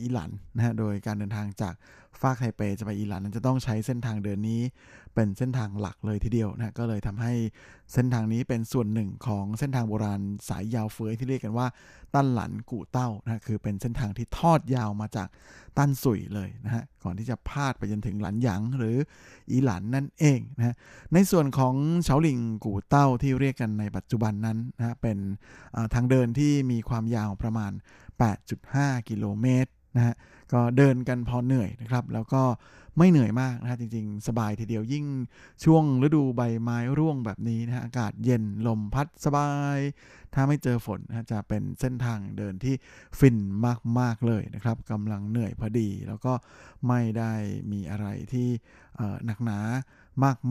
อิหลันนะฮะโดยการเดินทางจากฟากไทเปจะไปอิหลันนั้นจะต้องใช้เส้นทางเดินนี้ เป็นเส้นทางหลักเลยทีเดียวนะก็เลยทำให้เส้นทางนี้เป็นส่วนหนึ่งของเส้นทางโบราณสายยาวเฟื้อยที่เรียกกันว่าตั้นหลันกู่เต้านะคือเป็นเส้นทางที่ทอดยาวมาจากตั้นสุยเลยนะฮะก่อนที่จะพาดไปจนถึงหลันหยางหรืออีหลันนั่นเองนะฮะในส่วนของเฉาหลิงกู่เต้าที่เรียกกันในปัจจุบันนั้นนะเป็นทางเดินที่มีความยาวประมาณ 8.5 กิโลเมตร นะฮะก็เดินกันพอเหนื่อยนะครับ แล้วก็ไม่เหนื่อยมากนะฮะจริง ๆ สบายทีเดียวยิ่งช่วงฤดูใบไม้ร่วงแบบนี้นะฮะอากาศเย็นลมพัดสบาย ถ้าไม่เจอฝนนะจะเป็นเส้นทางเดินที่ฟินมากๆเลยนะครับกำลังเหนื่อยพอดี แล้วก็ไม่ได้มีอะไรที่หนักหนา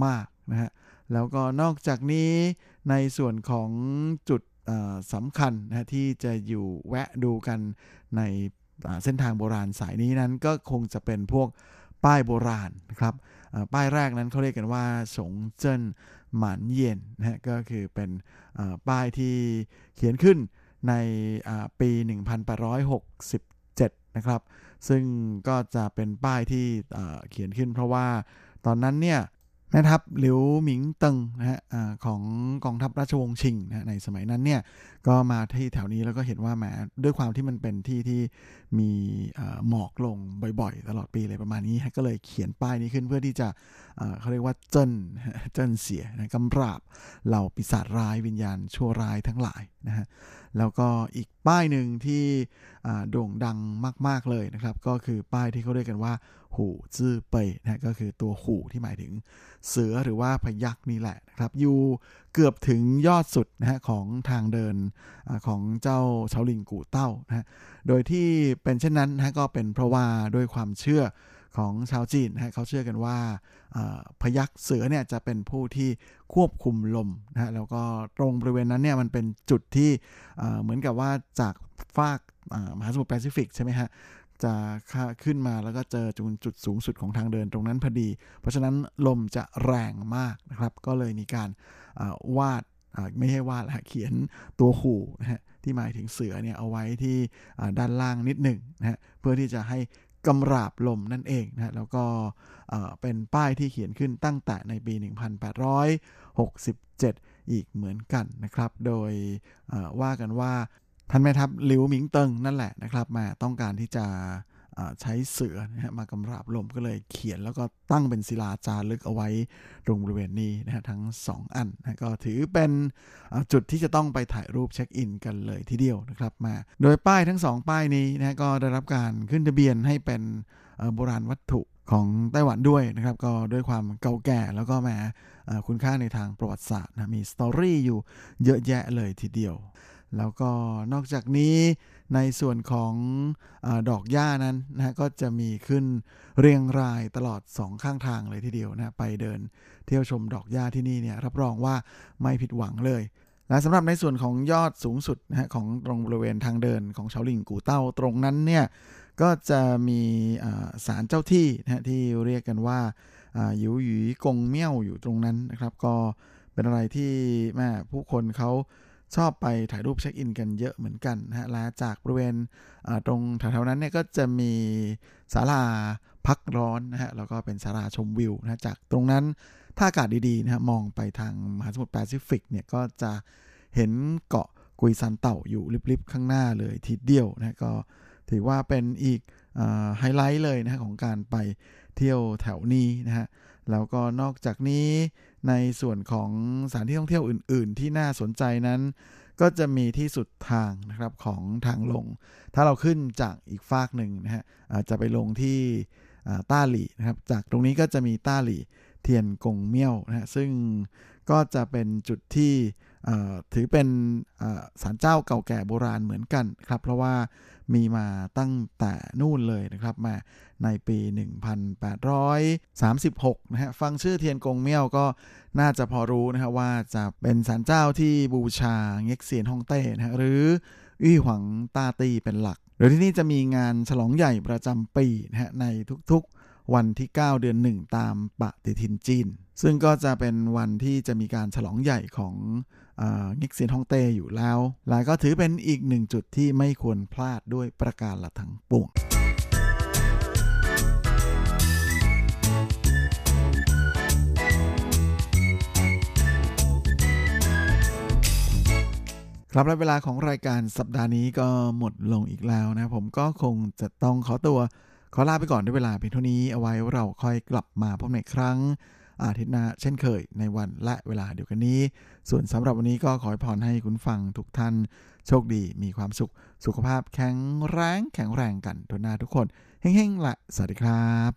มากๆนะฮะแล้วก็นอกจากนี้ในส่วนของจุดสำคัญนะที่จะอยู่แวะดูกันใน เส้นทางโบราณสายนี้นั้นก็คงจะเป็นพวกป้ายโบราณนะครับป้ายแรกนั้นเขาเรียกกันว่าสงเจิ้นหมันเย็นนะฮะก็คือเป็นป้ายที่เขียนขึ้นในปี 1867 นะครับ ซึ่งก็จะเป็นป้ายที่เขียนขึ้นเพราะว่าตอนนั้นเนี่ย แม่ทัพหลิวหมิงเติงนะฮะของกองทัพราชวงศ์ชิงนะในสมัยนั้นเนี่ยก็มาที่แถวนี้แล้วก็เห็นว่าแหมด้วยความที่มันเป็นที่ที่มีหมอกลงบ่อยๆ ตลอดปีเลยประมาณนี้ก็เลยเขียนป้ายนี้ขึ้นเพื่อที่จะเขาเรียกว่าเจิ้นเจิ้นเสียนะกำราบเหล่าปีศาจร้ายวิญญาณชั่วร้ายทั้งหลายนะฮะแล้วก็อีกป้ายหนึ่งที่โด่งดังมาก ๆเลยนะครับ ก็คือป้ายที่เขาเรียกกันว่า หูจื้อเปยนะก็คือตัวหูที่หมายถึงเสือหรือว่าพยักนี่แหละนะครับอยู่เกือบถึงยอดสุดนะฮะของทางเดินอของเจ้าเฉาลิงกูเต้านะฮะโดยที่เป็นเช่นนั้นนะก็เป็นเพราะว่าด้วยความเชื่อของชาวจีนนะเขาเชื่อกันว่าพยักเสือเนี่ยจะเป็นผู้ที่ควบคุมลมนะฮะแล้วก็ตรงบริเวณนั้นเนี่ยมันเป็นจุดที่เหมือนกับว่าจากฟากมหาสมุทรแปซิฟิกใช่ไหมฮะ จะขึ้นมาแล้วก็เจอจุดจุดสูงสุดของทางเดินตรงนั้นพอดี เพราะฉะนั้นลมจะแรงมากนะครับ ก็เลยมีการวาดไม่ใช่วาดละเขียนตัวขู่นะฮะที่หมายถึงเสือเนี่ยเอาไว้ที่ด้านล่างนิดหนึ่งนะฮะเพื่อที่จะให้กำราบลมนั่นเองนะแล้วก็เป็นป้ายที่เขียนขึ้นตั้งแต่ในปี 1867 อีกเหมือนกันนะครับ โดยว่ากันว่า ท่านแม่ทัพหลิวหมิงเติงนั่นแหละนะครับ มาต้องการที่จะใช้เสือนะฮะมากำราบลมก็เลยเขียนแล้วก็ตั้งเป็นศิลาจารึกเอาไว้ตรงบริเวณนี้นะฮะทั้ง 2 อันนะก็ถือเป็นจุดที่จะต้องไปถ่ายรูปเช็คอินกันเลยทีเดียวนะครับมา โดยป้ายทั้ง 2 ป้ายนี้นะก็ได้รับการขึ้นทะเบียนให้เป็นโบราณวัตถุของไต้หวันด้วยนะครับ ก็ด้วยความเก่าแก่แล้วก็แมคุณค่าในทางประวัติศาสตร์นะมีสตอรี่อยู่เยอะแยะเลยทีเดียว แล้วก็นอกจากนี้ในส่วนของอดอกหญ้านั้นนะก็จะมีขึ้นเรียงรายตลอดสองข้างทางเลยทีเดียวนะไปเดินเที่ยวชมดอกหญ้าที่นี่เนี่ยรับรองว่าไม่ผิดหวังเลยและสำหรับในส่วนของยอดสูงสุดนะฮะของตรงบริเวณทางเดินของเฉาหลิงกูเต้าตรงนั้นเนี่ยก็จะมีศาลเจ้าที่นะฮะที่เรียกกันว่าหยิวหยีกงเมี่ยวอยู่ตรงนั้นนะครับ ก็เป็นอะไรที่แม่ผู้คนเขา ชอบไปถ่ายรูปเช็คอินกันเยอะเหมือนกันนะฮะและจากบริเวณตรงแถวๆนั้นเนี่ยก็จะมีศาลาพักร้อนนะฮะแล้วก็เป็นศาลาชมวิวนะจากตรงนั้นถ้าอากาศดีๆนะฮะมองไปทางมหาสมุทรแปซิฟิกเนี่ยก็จะเห็นเกาะกุยซันเต่าอยู่ลิบๆข้างหน้าเลยทีเดียวนะก็ถือว่าเป็นอีกไฮไลท์เลยนะฮะของการไปเที่ยวแถวนี้นะฮะแล้วก็นอกจากนี้ ในส่วนของสถานที่ท่องเที่ยวอื่น ๆ ที่น่าสนใจนั้น ก็จะมีที่สุดทางนะครับของทางลง ถ้าเราขึ้นจากอีกฟากหนึ่งนะฮะจะไปลงที่ต้าหลี่นะครับ จากตรงนี้ก็จะมีต้าหลี่เทียนกงเมี่ยวนะฮะซึ่งก็จะเป็นจุดที่ ถือเป็นศาลเจ้าเก่าแก่โบราณเหมือนกันครับ เพราะว่ามีมาตั้งแต่นู่นเลยนะครับมาในปี 1836 นะฮะฟังชื่อเทียนกงเมี่ยวก็น่าจะพอรู้นะฮะว่าจะเป็นศาลเจ้าที่บูชาเง็กเซียนฮ่องเต้นะฮะหรืออี้หวังตาตีเป็นหลักโดยที่นี่จะมีงานฉลองใหญ่ประจำปีนะฮะในทุกๆ วันที่ 9 เดือน 1 ตามปฏิทินจีน ซึ่งก็จะเป็นวันที่จะมีการฉลองใหญ่ของงิกเซียนฮ่องเต้อยู่แล้ว และก็ถือเป็นอีกหนึ่งจุดที่ไม่ควรพลาดด้วยประการละทั้งปวงครับและเวลาของรายการสัปดาห์นี้ก็หมดลงอีกแล้วนะ ผมก็คงจะต้องขอตัว ขอลาไปก่อนด้วยเวลาเพียงเท่านี้เอาไว้เราค่อยกลับมาพบในครั้งอาทิตย์หน้าเช่นเคยในวันและเวลาเดียวกันนี้ ส่วนสำหรับวันนี้ก็ขอพรให้คุณฟังทุกท่านโชคดีมีความสุขสุขภาพแข็งแรงแข็งแรงกันทุกหน้าทุกคนเฮ้งๆละสวัสดีครับ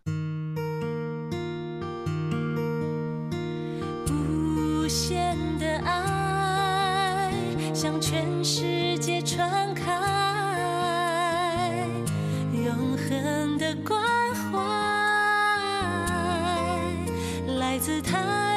无限的爱向全世界传开 恒的关怀来自他。